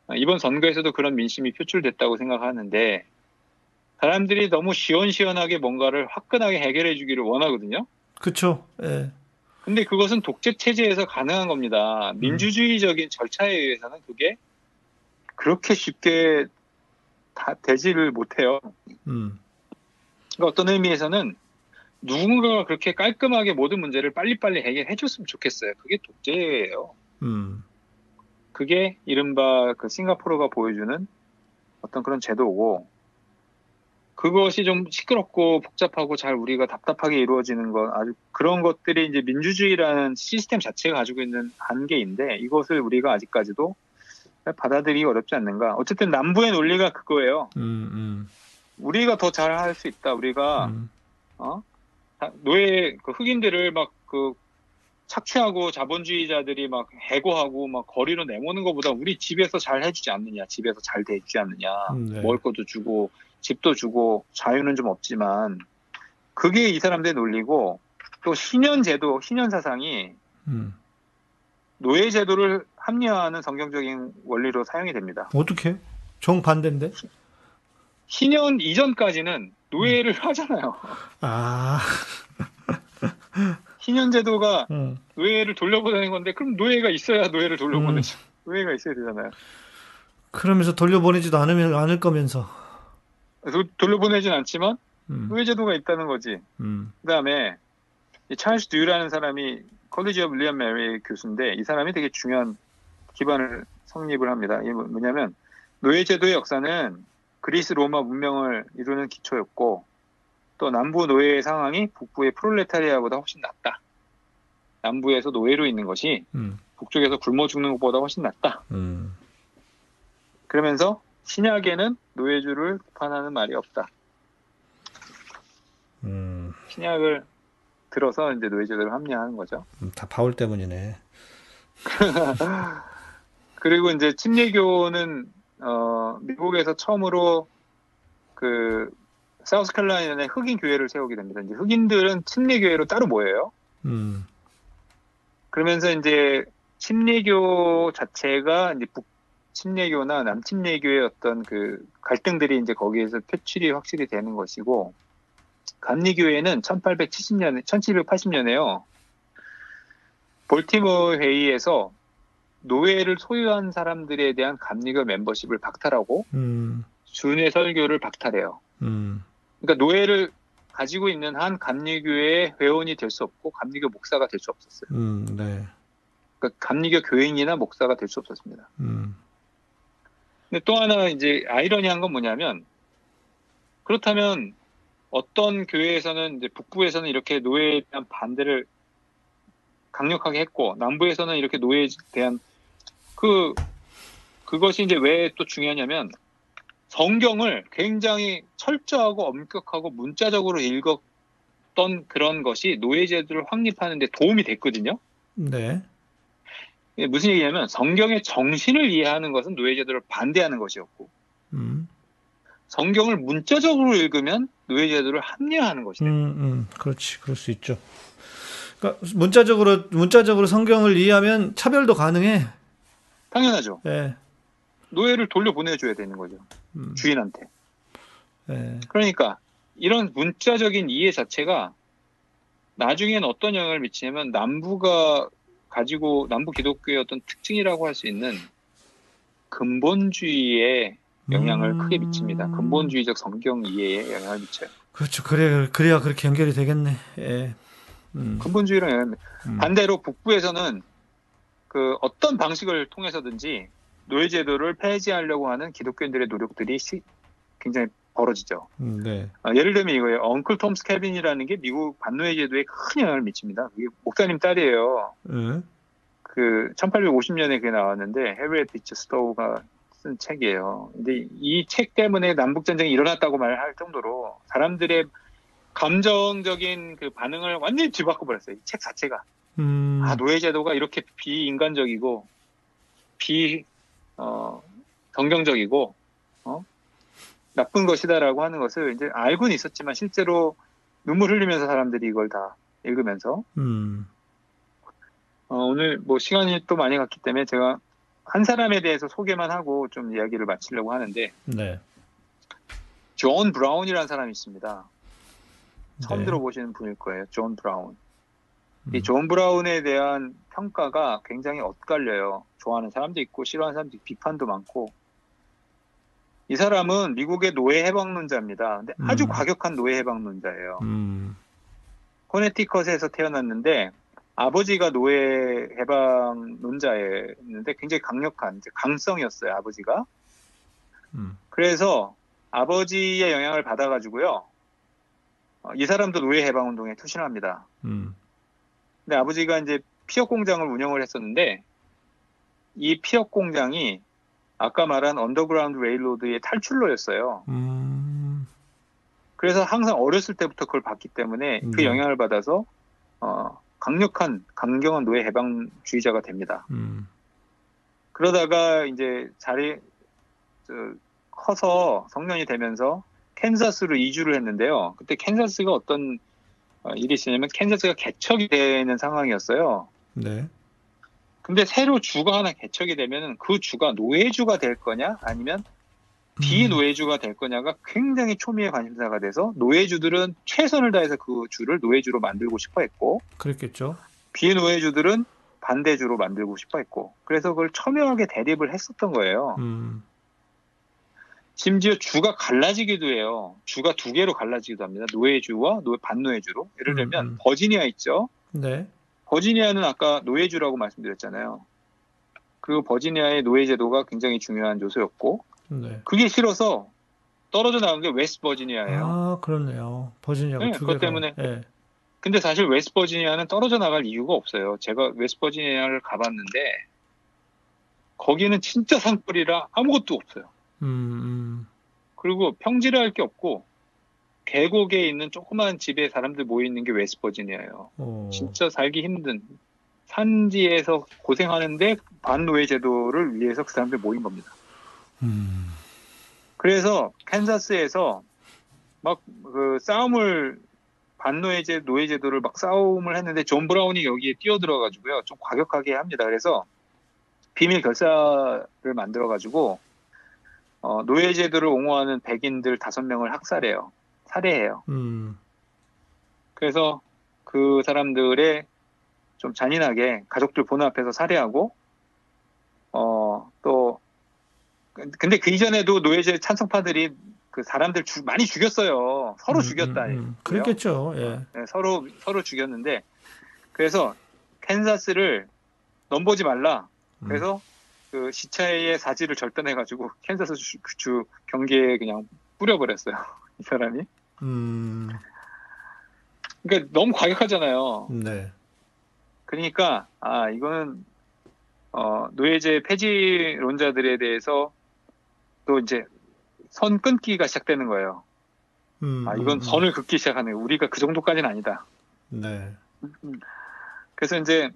아, 이번 선거에서도 그런 민심이 표출됐다고 생각하는데 사람들이 너무 시원시원하게 뭔가를 화끈하게 해결해 주기를 원하거든요. 그쵸. 예. 근데 그것은 독재 체제에서 가능한 겁니다. 민주주의적인 절차에 의해서는 그게 그렇게 쉽게 다 되지를 못해요. 음. 그러니까 어떤 의미에서는 누군가가 그렇게 깔끔하게 모든 문제를 빨리빨리 해결해 줬으면 좋겠어요. 그게 독재예요. 음. 그게 이른바 그 싱가포르가 보여주는 어떤 그런 제도고 그것이 좀 시끄럽고 복잡하고 잘 우리가 답답하게 이루어지는 건 아주 그런 것들이 이제 민주주의라는 시스템 자체가 가지고 있는 한계인데 이것을 우리가 아직까지도 받아들이기 어렵지 않는가. 어쨌든 남부의 논리가 그거예요. 음. 음. 우리가 더 잘할 수 있다. 우리가 음. 어? 다- 노예 그 흑인들을 막 그 착취하고 자본주의자들이 막 해고하고 막 거리로 내모는 것보다 우리 집에서 잘 해주지 않느냐, 집에서 잘 대해주지 않느냐, 음, 네. 먹을 것도 주고 집도 주고 자유는 좀 없지만 그게 이 사람들의 논리고 또 신현 제도, 신현 사상이 음. 노예 제도를 합리화하는 성경적인 원리로 사용이 됩니다. 어떻게? 정반대인데? 신현 이전까지는 노예를 하잖아요. 아. 신현 제도가 음. 노예를 돌려보내는 건데 그럼 노예가 있어야 노예를 돌려보내죠. 노예가 있어야 되잖아요. 그러면서 돌려보내지도 않으면 않을 거면서. 그래서 돌려보내진 않지만 음. 노예 제도가 있다는 거지. 음. 그다음에 이 찰스 듀라는 사람이 College of William Mary 교수인데 이 사람이 되게 중요한 기반을 성립을 합니다. 이게 뭐- 뭐냐면 노예 제도의 역사는 그리스 로마 문명을 이루는 기초였고 또 남부 노예의 상황이 북부의 프롤레타리아보다 훨씬 낫다. 남부에서 노예로 있는 것이 음. 북쪽에서 굶어 죽는 것보다 훨씬 낫다. 음. 그러면서 신약에는 노예주를 비판하는 말이 없다. 음. 신약을 들어서 이제 노예제도를 합리화하는 거죠. 음, 다 바울 때문이네. 그리고 이제 침례교는 어, 미국에서 처음으로 그 사우스칼라이나의 흑인 교회를 세우게 됩니다. 이제 흑인들은 침례교회로 따로 모여요. 음. 그러면서 이제 침례교 자체가 이제 북 침례교나 남침례교의 어떤 그 갈등들이 이제 거기에서 표출이 확실히 되는 것이고 감리교회는 1870년, 1780년에요. 볼티모 회의에서 노예를 소유한 사람들에 대한 감리교 멤버십을 박탈하고 음. 준의 설교를 박탈해요. 음. 그러니까 노예를 가지고 있는 한 감리교회의 회원이 될 수 없고 감리교 목사가 될 수 없었어요. 음. 네. 그러니까 감리교 교인이나 목사가 될 수 없었습니다. 음. 근데 또 하나 이제 아이러니한 건 뭐냐면 그렇다면 어떤 교회에서는 이제 북부에서는 이렇게 노예에 대한 반대를 강력하게 했고 남부에서는 이렇게 노예에 대한 그 그것이 이제 왜 또 중요하냐면 성경을 굉장히 철저하고 엄격하고 문자적으로 읽었던 그런 것이 노예제도를 확립하는 데 도움이 됐거든요. 네. 무슨 얘기냐면 성경의 정신을 이해하는 것은 노예제도를 반대하는 것이었고 음. 성경을 문자적으로 읽으면 노예제도를 합리화하는 것이다. 음, 음, 그렇지, 그럴 수 있죠. 그러니까 문자적으로 문자적으로 성경을 이해하면 차별도 가능해. 당연하죠. 예. 노예를 돌려 보내줘야 되는 거죠. 음, 주인한테. 예. 그러니까 이런 문자적인 이해 자체가 나중엔 어떤 영향을 미치냐면 남부가 가지고 남부 기독교의 어떤 특징이라고 할 수 있는 근본주의에 영향을 음. 크게 미칩니다. 근본주의적 성경 이해에 영향을 미쳐요. 그렇죠. 그래 그래야 그렇게 연결이 되겠네. 예. 음. 근본주의랑 음. 반대로 북부에서는 그 어떤 방식을 통해서든지 노예 제도를 폐지하려고 하는 기독교인들의 노력들이 시- 굉장히 벌어지죠. 음, 네. 아, 예를 들면 이거예요. Uncle Tom's Cabin이라는 게 미국 반노예 제도에 큰 영향을 미칩니다. 목사님 딸이에요. 예. 그 1850년에 그게 나왔는데 헤리엣 비치 스토우가 쓴 책이에요. 근데 이 책 때문에 남북 전쟁이 일어났다고 말할 정도로 사람들의 감정적인 그 반응을 완전히 뒤바꿔 버렸어요. 이 책 자체가. 음. 아, 노예제도가 이렇게 비인간적이고, 비, 어, 정경적이고, 어? 나쁜 것이다라고 하는 것을 이제 알고는 있었지만 실제로 눈물 흘리면서 사람들이 이걸 다 읽으면서, 음. 어, 오늘 뭐 시간이 또 많이 갔기 때문에 제가 한 사람에 대해서 소개만 하고 좀 이야기를 마치려고 하는데, 네. 존 브라운이라는 사람이 있습니다. 처음 네. 들어보시는 분일 거예요. 존 브라운. 음. 이 존 브라운에 대한 평가가 굉장히 엇갈려요. 좋아하는 사람도 있고 싫어하는 사람도 있고 비판도 많고. 이 사람은 미국의 노예 해방론자입니다. 근데 아주 음. 과격한 노예 해방론자예요. 음. 코네티컷에서 태어났는데 아버지가 노예 해방론자였는데 굉장히 강력한 강성이었어요. 아버지가. 음. 그래서 아버지의 영향을 받아가지고요. 어, 이 사람도 노예 해방 운동에 투신합니다. 음. 근데 아버지가 이제 피혁 공장을 운영을 했었는데 이 피혁 공장이 아까 말한 Underground Railroad의 탈출로였어요. 음. 그래서 항상 어렸을 때부터 그걸 봤기 때문에 그 네. 영향을 받아서 어, 강력한 강경한 노예 해방주의자가 됩니다. 음. 그러다가 이제 자리 저, 커서 성년이 되면서 캔자스로 이주를 했는데요. 그때 캔자스가 어떤 어, 일이 있었냐면 캔자스가 개척이 되는 상황이었어요. 네. 근데 새로 주가 하나 개척이 되면 그 주가 노예주가 될 거냐 아니면 비노예주가 될 거냐가 굉장히 초미의 관심사가 돼서 노예주들은 최선을 다해서 그 주를 노예주로 만들고 싶어 했고 그랬겠죠. 비노예주들은 반대주로 만들고 싶어 했고 그래서 그걸 첨예하게 대립을 했었던 거예요. 음. 심지어 주가 갈라지기도 해요. 주가 두 개로 갈라지기도 합니다. 노예주와 노, 반노예주로. 예를 들면 음, 음. 버지니아 있죠. 네. 버지니아는 아까 노예주라고 말씀드렸잖아요. 그 버지니아의 노예 제도가 굉장히 중요한 요소였고 네. 그게 싫어서 떨어져 나간 게 웨스트 버지니아예요. 아, 그렇네요. 버지니아가 네, 두 그것. 때문에. 예. 근데 사실 웨스트 버지니아는 떨어져 나갈 이유가 없어요. 제가 웨스트 버지니아를 가봤는데 거기는 진짜 산뿐이라 아무것도 없어요. 음, 음. 그리고 평지랄 게 없고 계곡에 있는 조그마한 집에 사람들 모여 있는 게 웨스트 버지니아예요. 오. 진짜 살기 힘든 산지에서 고생하는데 반노예 제도를 위해서 그 사람들 모인 겁니다. 음. 그래서 캔자스에서 막 그 싸움을 반노예제 노예 제도를 막 싸움을 했는데 존 브라운이 여기에 뛰어들어 가지고요 좀 과격하게 합니다. 그래서 비밀 결사를 만들어 가지고 어, 노예 제도를 옹호하는 백인들 다섯 명을 학살해요. 살해해요. 음. 그래서 그 사람들의 좀 잔인하게 가족들 보는 앞에서 살해하고 어 또 근데 그 이전에도 노예제 찬성파들이 그 사람들 주- 많이 죽였어요. 서로 음, 죽였다. 음, 음. 그랬겠죠. 예. 네, 서로 서로 죽였는데 그래서 캔자스를 넘보지 말라. 음. 그래서 그 시차의 사지를 절단해가지고 캔자스 주, 주 경기에 그냥 뿌려버렸어요. 이 사람이. 음. 그러니까 너무 과격하잖아요. 네. 그러니까 아 이거는 어, 노예제 폐지론자들에 대해서 또 이제 선 끊기가 시작되는 거예요. 음. 아 음, 이건 음. 선을 긋기 시작하네요. 우리가 그 정도까지는 아니다. 네. 그래서 이제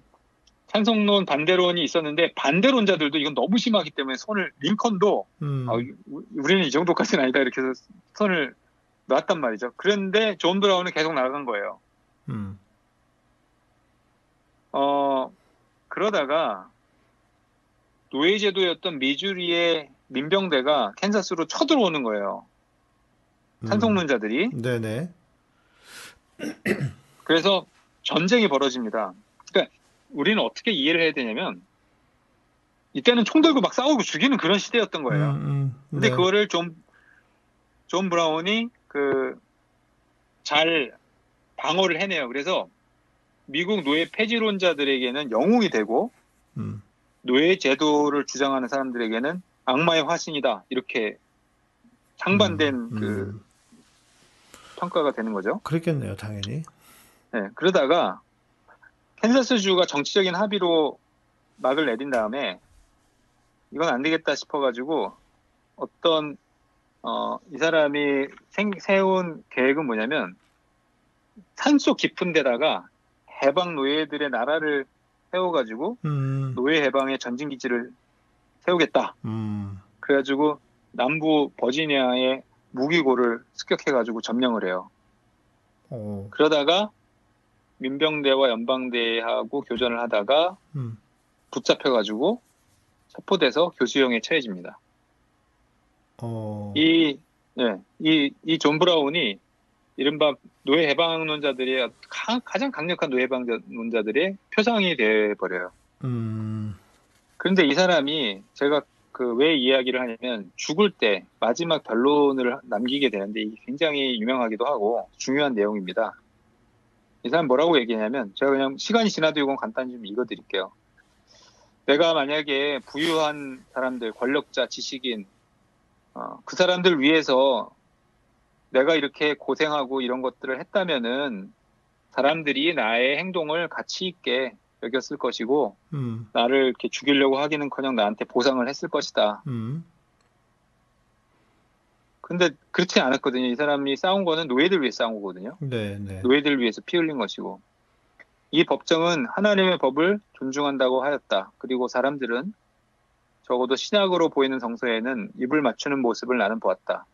찬성론 반대론이 있었는데 반대론자들도 이건 너무 심하기 때문에 선을 링컨도 음. 아, 우- 우리는 이 정도까지는 아니다 이렇게 해서 선을 놨단 말이죠. 그런데 존 브라운은 계속 나간 거예요. 음. 어 그러다가 노예 제도였던 미주리의 민병대가 캔자스로 쳐들어오는 거예요. 찬성론자들이 네네. 그래서 전쟁이 벌어집니다. 그러니까 우리는 어떻게 이해를 해야 되냐면 이때는 총 들고 막 싸우고 죽이는 그런 시대였던 거예요. 음, 음, 근데 네. 그거를 좀, 존 브라운이 그, 잘 방어를 해내요. 그래서 미국 노예 폐지론자들에게는 영웅이 되고 음, 노예 제도를 주장하는 사람들에게는 악마의 화신이다. 이렇게 상반된 음, 그 음. 평가가 되는 거죠. 그랬겠네요, 당연히. 네, 그러다가 캔자스주가 정치적인 합의로 막을 내린 다음에 이건 안 되겠다 싶어가지고 어떤 어, 이 사람이 생, 세운 계획은 뭐냐면 산속 깊은 데다가 해방 노예들의 나라를 세워가지고 음, 노예 해방의 전진 기지를 세우겠다. 음, 그래가지고 남부 버지니아의 무기고를 습격해가지고 점령을 해요. 어, 그러다가 민병대와 연방대하고 교전을 하다가 음, 붙잡혀가지고 체포돼서 교수형에 처해집니다. 어, 이, 예, 이, 이 존 브라운이 이른바 노예 해방론자들의 가, 가장 강력한 노예 해방론자들의 표상이 돼 버려요. 음, 그런데 이 사람이 제가 그 왜 이야기를 하냐면 죽을 때 마지막 변론을 남기게 되는데 굉장히 유명하기도 하고 중요한 내용입니다. 이 사람 뭐라고 얘기하냐면 제가 그냥 시간이 지나도 이건 간단히 좀 읽어드릴게요. 내가 만약에 부유한 사람들, 권력자, 지식인 어, 그 사람들 위해서 내가 이렇게 고생하고 이런 것들을 했다면은 사람들이 나의 행동을 가치 있게 여겼을 것이고 음, 나를 이렇게 죽이려고 하기는커녕 나한테 보상을 했을 것이다. 음, 근데 그렇지 않았거든요. 이 사람이 싸운 거는 노예들 위해 싸운 거거든요. 네, 네. 노예들 위해서 피 흘린 것이고 이 법정은 하나님의 법을 존중한다고 하였다. 그리고 사람들은 적어도 신약으로 보이는 성서에는 입을 맞추는 모습을 나는 보았다.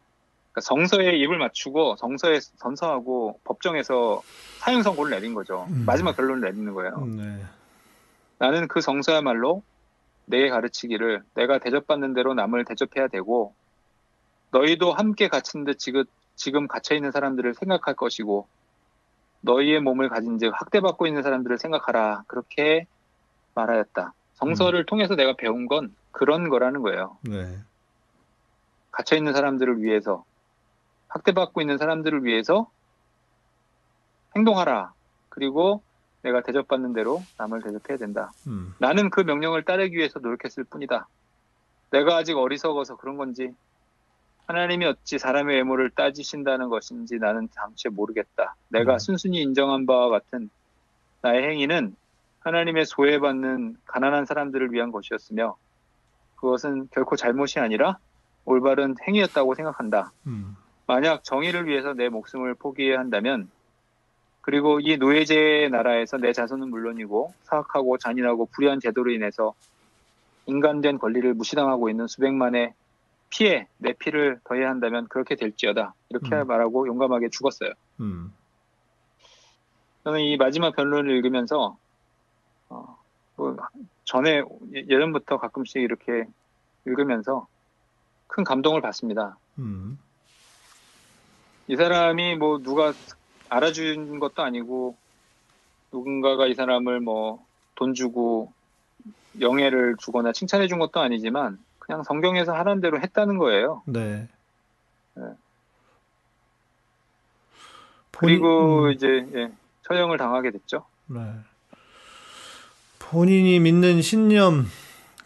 그러니까 성서에 입을 맞추고 성서에 선서하고 법정에서 사형 선고를 내린 거죠. 음. 마지막 결론을 내리는 거예요. 네. 나는 그 성서야말로 내게 가르치기를 내가 대접받는 대로 남을 대접해야 되고 너희도 함께 갇힌 듯 지금, 지금 갇혀 있는 사람들을 생각할 것이고 너희의 몸을 가진 즉 학대받고 있는 사람들을 생각하라 그렇게 말하였다. 성서를 통해서 내가 배운 건 그런 거라는 거예요. 네. 갇혀 있는 사람들을 위해서 학대받고 있는 사람들을 위해서 행동하라. 그리고 내가 대접받는 대로 남을 대접해야 된다. 음, 나는 그 명령을 따르기 위해서 노력했을 뿐이다. 내가 아직 어리석어서 그런 건지 하나님이 어찌 사람의 외모를 따지신다는 것인지 나는 잠시 모르겠다. 내가 음. 순순히 인정한 바와 같은 나의 행위는 하나님의 소외받는 가난한 사람들을 위한 것이었으며 그것은 결코 잘못이 아니라 올바른 행위였다고 생각한다. 음, 만약 정의를 위해서 내 목숨을 포기해야 한다면 그리고 이 노예제의 나라에서 내 자손은 물론이고 사악하고 잔인하고 불의한 제도로 인해서 인간된 권리를 무시당하고 있는 수백만의 피해 내 피를 더해야 한다면 그렇게 될지어다 이렇게 음. 말하고 용감하게 죽었어요. 음, 저는 이 마지막 변론을 읽으면서 어, 뭐 전에 예- 예전부터 가끔씩 이렇게 읽으면서 큰 감동을 받습니다. 음, 이 사람이 뭐 누가 알아준 것도 아니고 누군가가 이 사람을 뭐 돈 주고 영예를 주거나 칭찬해 준 것도 아니지만 그냥 성경에서 하라는 대로 했다는 거예요. 네. 네. 그리고 음, 이제 예, 처형을 당하게 됐죠. 네. 본인이 믿는 신념,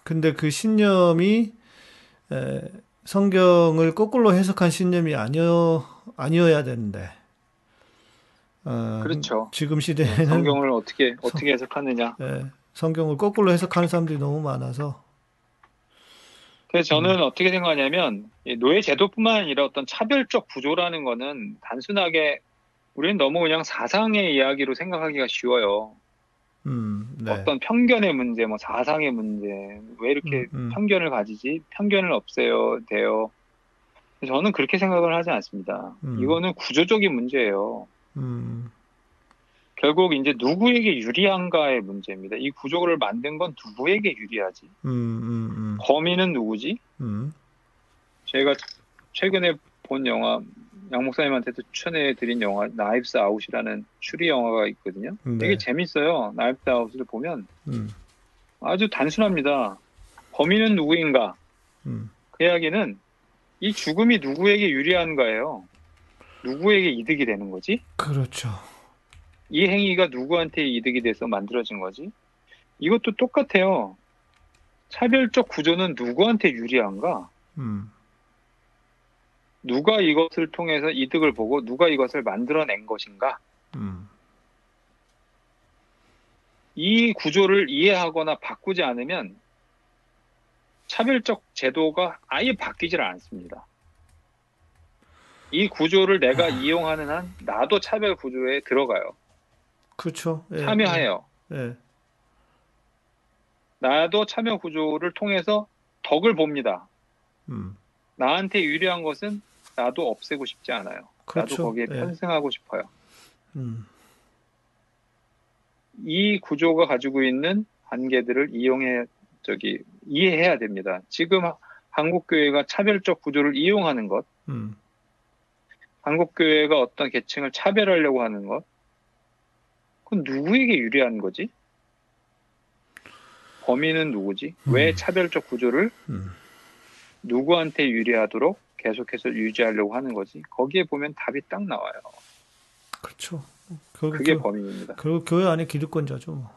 근데 그 신념이 에, 성경을 거꾸로 해석한 신념이 아니어 아니어야 되는데. 어, 그렇죠. 지금 시대에는 성경을 어떻게 어떻게 해석하느냐. 예, 성경을 거꾸로 해석하는 사람들이 너무 많아서. 그래서 저는 어떻게 생각하냐면 이 노예 제도뿐만 아니라 어떤 차별적 구조라는 거는 단순하게 우리는 너무 그냥 사상의 이야기로 생각하기가 쉬워요. 음, 네. 어떤 편견의 문제, 뭐 사상의 문제, 왜 이렇게 음, 음. 편견을 가지지? 편견을 없애야 돼요. 저는 그렇게 생각을 하지 않습니다. 음. 이거는 구조적인 문제예요. 음, 결국 이제 누구에게 유리한가의 문제입니다. 이 구조를 만든 건 누구에게 유리하지? 음, 음, 음, 범인은 누구지? 음, 제가 최근에 본 영화 양 목사님한테도 추천해 드린 영화 Knives Out이라는 추리 영화가 있거든요. 네. 되게 재밌어요. Knives Out을 보면 음, 아주 단순합니다. 범인은 누구인가? 음, 그 이야기는 이 죽음이 누구에게 유리한가예요. 누구에게 이득이 되는 거지? 그렇죠. 이 행위가 누구한테 이득이 돼서 만들어진 거지? 이것도 똑같아요. 차별적 구조는 누구한테 유리한가? 음, 누가 이것을 통해서 이득을 보고 누가 이것을 만들어낸 것인가? 음, 이 구조를 이해하거나 바꾸지 않으면 차별적 제도가 아예 바뀌질 않습니다. 이 구조를 내가 이용하는 한 나도 차별 구조에 들어가요. 그렇죠. 예, 참여해요. 예, 나도 참여 구조를 통해서 덕을 봅니다. 음, 나한테 유리한 것은 나도 없애고 싶지 않아요. 그렇죠. 나도 거기에 예, 편승하고 싶어요. 음, 이 구조가 가지고 있는 한계들을 이용해 저기 이해해야 됩니다. 지금 하- 한국 교회가 차별적 구조를 이용하는 것, 음, 한국 교회가 어떤 계층을 차별하려고 하는 것, 그건 누구에게 유리한 거지? 범인은 누구지? 왜 음. 차별적 구조를 음, 누구한테 유리하도록 계속해서 유지하려고 하는 거지? 거기에 보면 답이 딱 나와요. 그렇죠. 결국 그게 교- 범인입니다. 결국 교회 안에 기득권자죠. 뭐.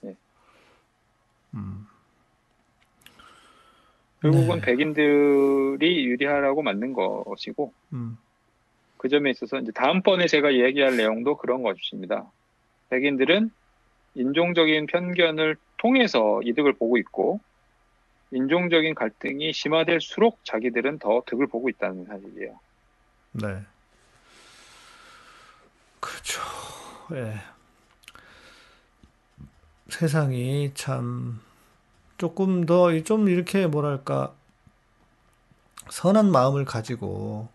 네. 음, 결국은 네. 백인들이 유리하라고 만든 것이고 음, 그 점에 있어서 이제 다음번에 제가 얘기할 내용도 그런 것입니다. 백인들은 인종적인 편견을 통해서 이득을 보고 있고 인종적인 갈등이 심화될수록 자기들은 더 득을 보고 있다는 사실이에요. 네. 그렇죠. 예. 세상이 참 조금 더 좀 이렇게 뭐랄까 선한 마음을 가지고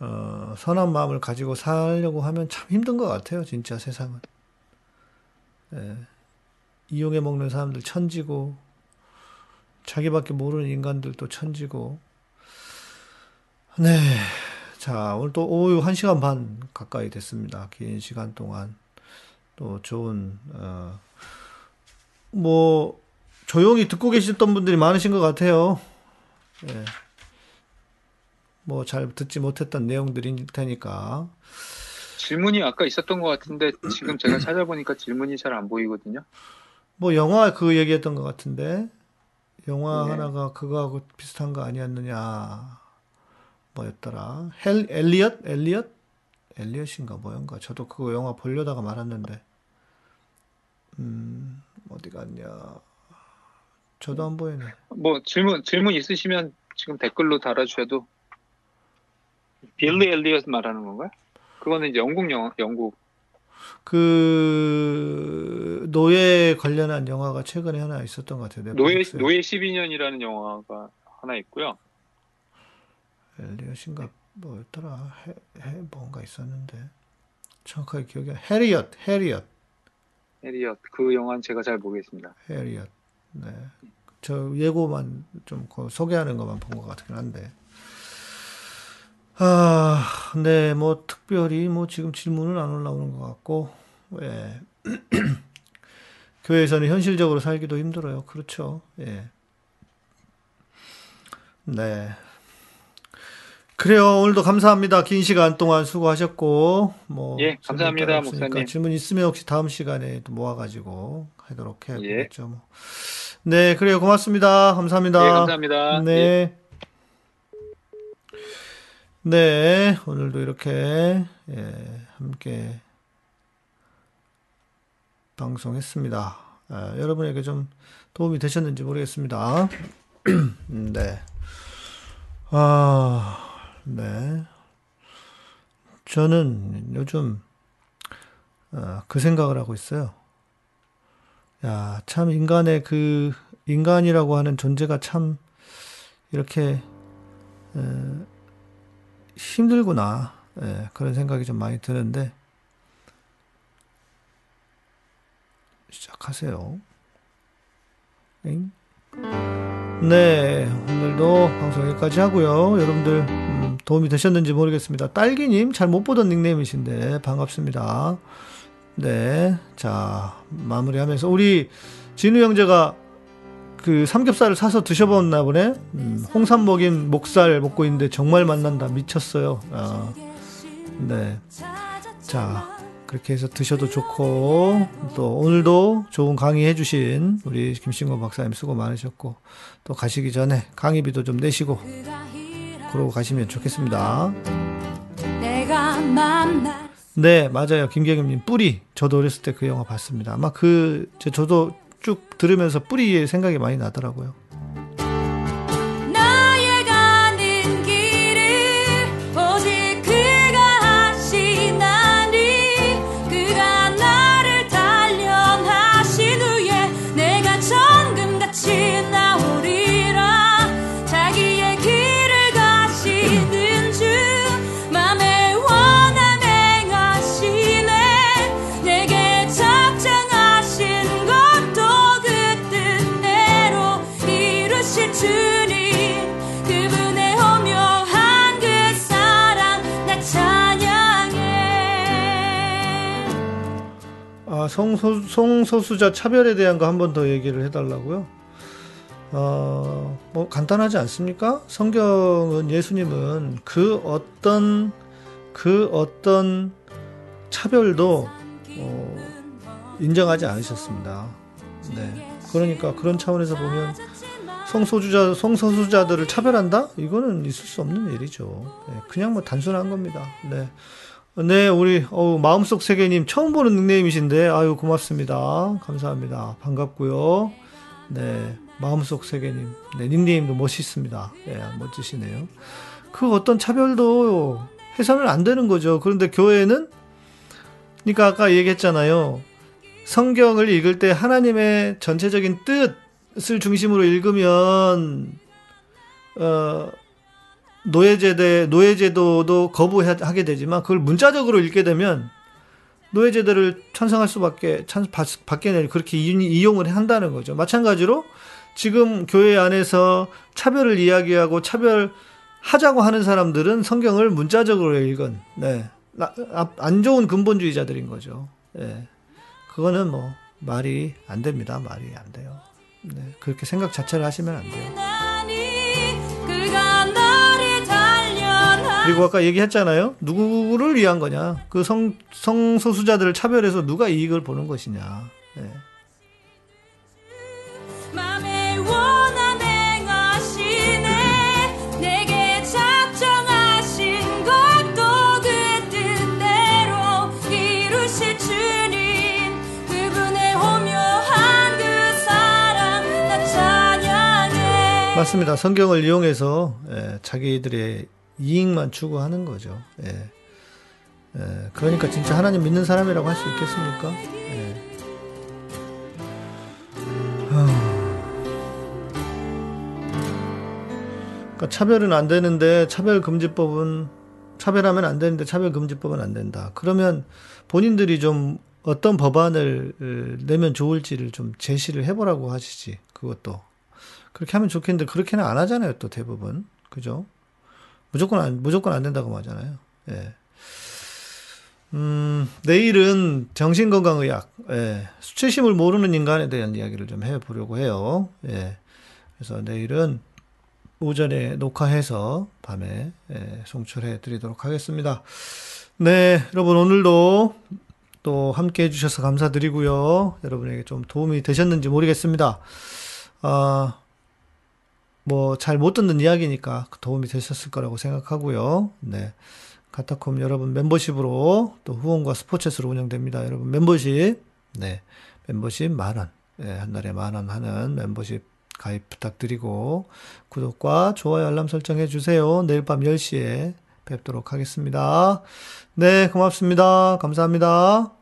어, 선한 마음을 가지고 살려고 하면 참 힘든 것 같아요, 진짜 세상은. 예. 이용해 먹는 사람들 천지고 자기밖에 모르는 인간들도 천지고. 네. 자, 오늘 또 오후 1시간 반 가까이 됐습니다. 긴 시간 동안 또 좋은 어, 뭐 조용히 듣고 계셨던 분들이 많으신 것 같아요. 예. 뭐 잘 듣지 못했던 내용들일 테니까. 질문이 아까 있었던 것 같은데 지금 제가 찾아보니까 질문이 잘 안 보이거든요. 뭐 영화 그 얘기했던 것 같은데. 영화 네. 하나가 그거하고 비슷한 거 아니었느냐. 뭐였더라. 헬 엘리엇? 엘리엇? 엘리엇인가 뭐였가. 저도 그거 영화 보려다가 말았는데. 음 어디 갔냐. 저도 안 보이네. 뭐 질문 질문 있으시면 지금 댓글로 달아주셔도 빌리 엘리엇 말하는 건가요? 그거는 이제 영국 영화 영국 그 노예 관련한 영화가 최근에 하나 있었던 것 같아요 노예 넷플릭스에. 노예 12년이라는 영화가 하나 있고요. 엘리엇인가 뭐였더라 해, 해 뭔가 있었는데 정확하게 기억이 안 해리엇 해리엇 에리엇 그 영화는 제가 잘 모르겠습니다. 해리엇 네 저 예고만 좀그 소개하는 것만 본 것 같긴 한데 아 네 뭐 특별히 뭐 지금 질문은 안 올라오는 것 같고 예 교회에서는 현실적으로 살기도 힘들어요 그렇죠 예 네. 그래요. 오늘도 감사합니다. 긴 시간 동안 수고하셨고, 뭐. 예, 감사합니다, 목사님. 질문 있으면 혹시 다음 시간에 또 모아가지고 하도록 예. 해야겠죠. 뭐. 네, 그래요. 고맙습니다. 감사합니다. 예, 감사합니다. 예. 네. 네, 오늘도 이렇게, 예, 함께 방송했습니다. 아, 여러분에게 좀 도움이 되셨는지 모르겠습니다. 네. 아, 네. 저는 요즘 어, 그 생각을 하고 있어요. 야, 참 인간의 그 인간이라고 하는 존재가 참 이렇게 에, 힘들구나. 예, 그런 생각이 좀 많이 드는데 시작하세요. 엥? 네, 오늘도 방송 여기까지 하고요. 여러분들 음, 도움이 되셨는지 모르겠습니다. 딸기님, 잘 못 보던 닉네임이신데, 반갑습니다. 네. 자, 마무리하면서, 우리 진우 형제가 그 삼겹살을 사서 드셔봤나 보네? 음, 홍삼 먹인 목살 먹고 있는데 정말 맛난다. 미쳤어요. 아, 네. 자, 그렇게 해서 드셔도 좋고, 또 오늘도 좋은 강의 해 주신 우리 김신권 박사님 수고 많으셨고, 또 가시기 전에 강의비도 좀 내시고, 그러고 가시면 좋겠습니다. 네, 맞아요. 김경임님, 뿌리. 저도 어렸을 때 그 영화 봤습니다. 아마 그, 저- 저도 쭉 들으면서 뿌리의 생각이 많이 나더라고요. 아, 성소, 성소수자 차별에 대한 거 한 번 더 얘기를 해달라고요? 어, 뭐, 간단하지 않습니까? 성경은 예수님은 그 어떤, 그 어떤 차별도, 어, 인정하지 않으셨습니다. 네. 그러니까 그런 차원에서 보면 성소주자, 성소수자들을 차별한다? 이거는 있을 수 없는 일이죠. 네, 그냥 뭐 단순한 겁니다. 네. 네, 우리, 어우, 마음속 세계님 처음 보는 닉네임이신데, 아유, 고맙습니다. 감사합니다. 반갑고요. 네, 마음속 세계님. 네, 닉네임도 멋있습니다. 예, 멋지시네요. 그 어떤 차별도 해서는 안 되는 거죠. 그런데 교회는, 그러니까 아까 얘기했잖아요. 성경을 읽을 때 하나님의 전체적인 뜻을 중심으로 읽으면, 어, 노예제대, 노예제도도 거부하게 되지만 그걸 문자적으로 읽게 되면 노예제도를 찬성할 수밖에, 찬, 받, 받게 되는 그렇게 이- 이용을 한다는 거죠. 마찬가지로 지금 교회 안에서 차별을 이야기하고 차별하자고 하는 사람들은 성경을 문자적으로 읽은, 네. 나- 아- 안 좋은 근본주의자들인 거죠. 예. 그거는 뭐 말이 안 됩니다. 말이 안 돼요. 네. 그렇게 생각 자체를 하시면 안 돼요. 그리고 아까 얘기했잖아요. 누구를 위한 거냐? 그 성, 성소수자들을 차별해서 누가 이익을 보는 것이냐. 네. 맞습니다. 성경을 이용해서 예, 자기들의 이익만 추구하는 거죠. 예. 예, 그러니까 진짜 하나님 믿는 사람이라고 할 수 있겠습니까? 예. 하. 그러니까 차별은 안 되는데 차별금지법은 차별하면 안 되는데 차별금지법은 안 된다. 그러면 본인들이 좀 어떤 법안을 어, 내면 좋을지를 좀 제시를 해보라고 하시지. 그것도 그렇게 하면 좋겠는데 그렇게는 안 하잖아요. 또 대부분 그죠? 무조건 안 무조건 안 된다고 하잖아요. 예. 음, 내일은 정신건강의학, 예, 수치심을 모르는 인간에 대한 이야기를 좀 해보려고 해요. 예. 그래서 내일은 오전에 녹화해서 밤에 예, 송출해 드리도록 하겠습니다. 네, 여러분 오늘도 또 함께 해주셔서 감사드리고요. 여러분에게 좀 도움이 되셨는지 모르겠습니다. 아, 뭐 잘 못 듣는 이야기니까 도움이 되셨을 거라고 생각하고요. 네. 카타콤 여러분 멤버십으로 또 후원과 스포츠로 운영됩니다. 여러분 멤버십 네 멤버십 만 원, 네, 한 달에 만원 하는 멤버십 가입 부탁드리고 구독과 좋아요 알람 설정해 주세요. 내일 밤 10시에 뵙도록 하겠습니다. 네 고맙습니다. 감사합니다.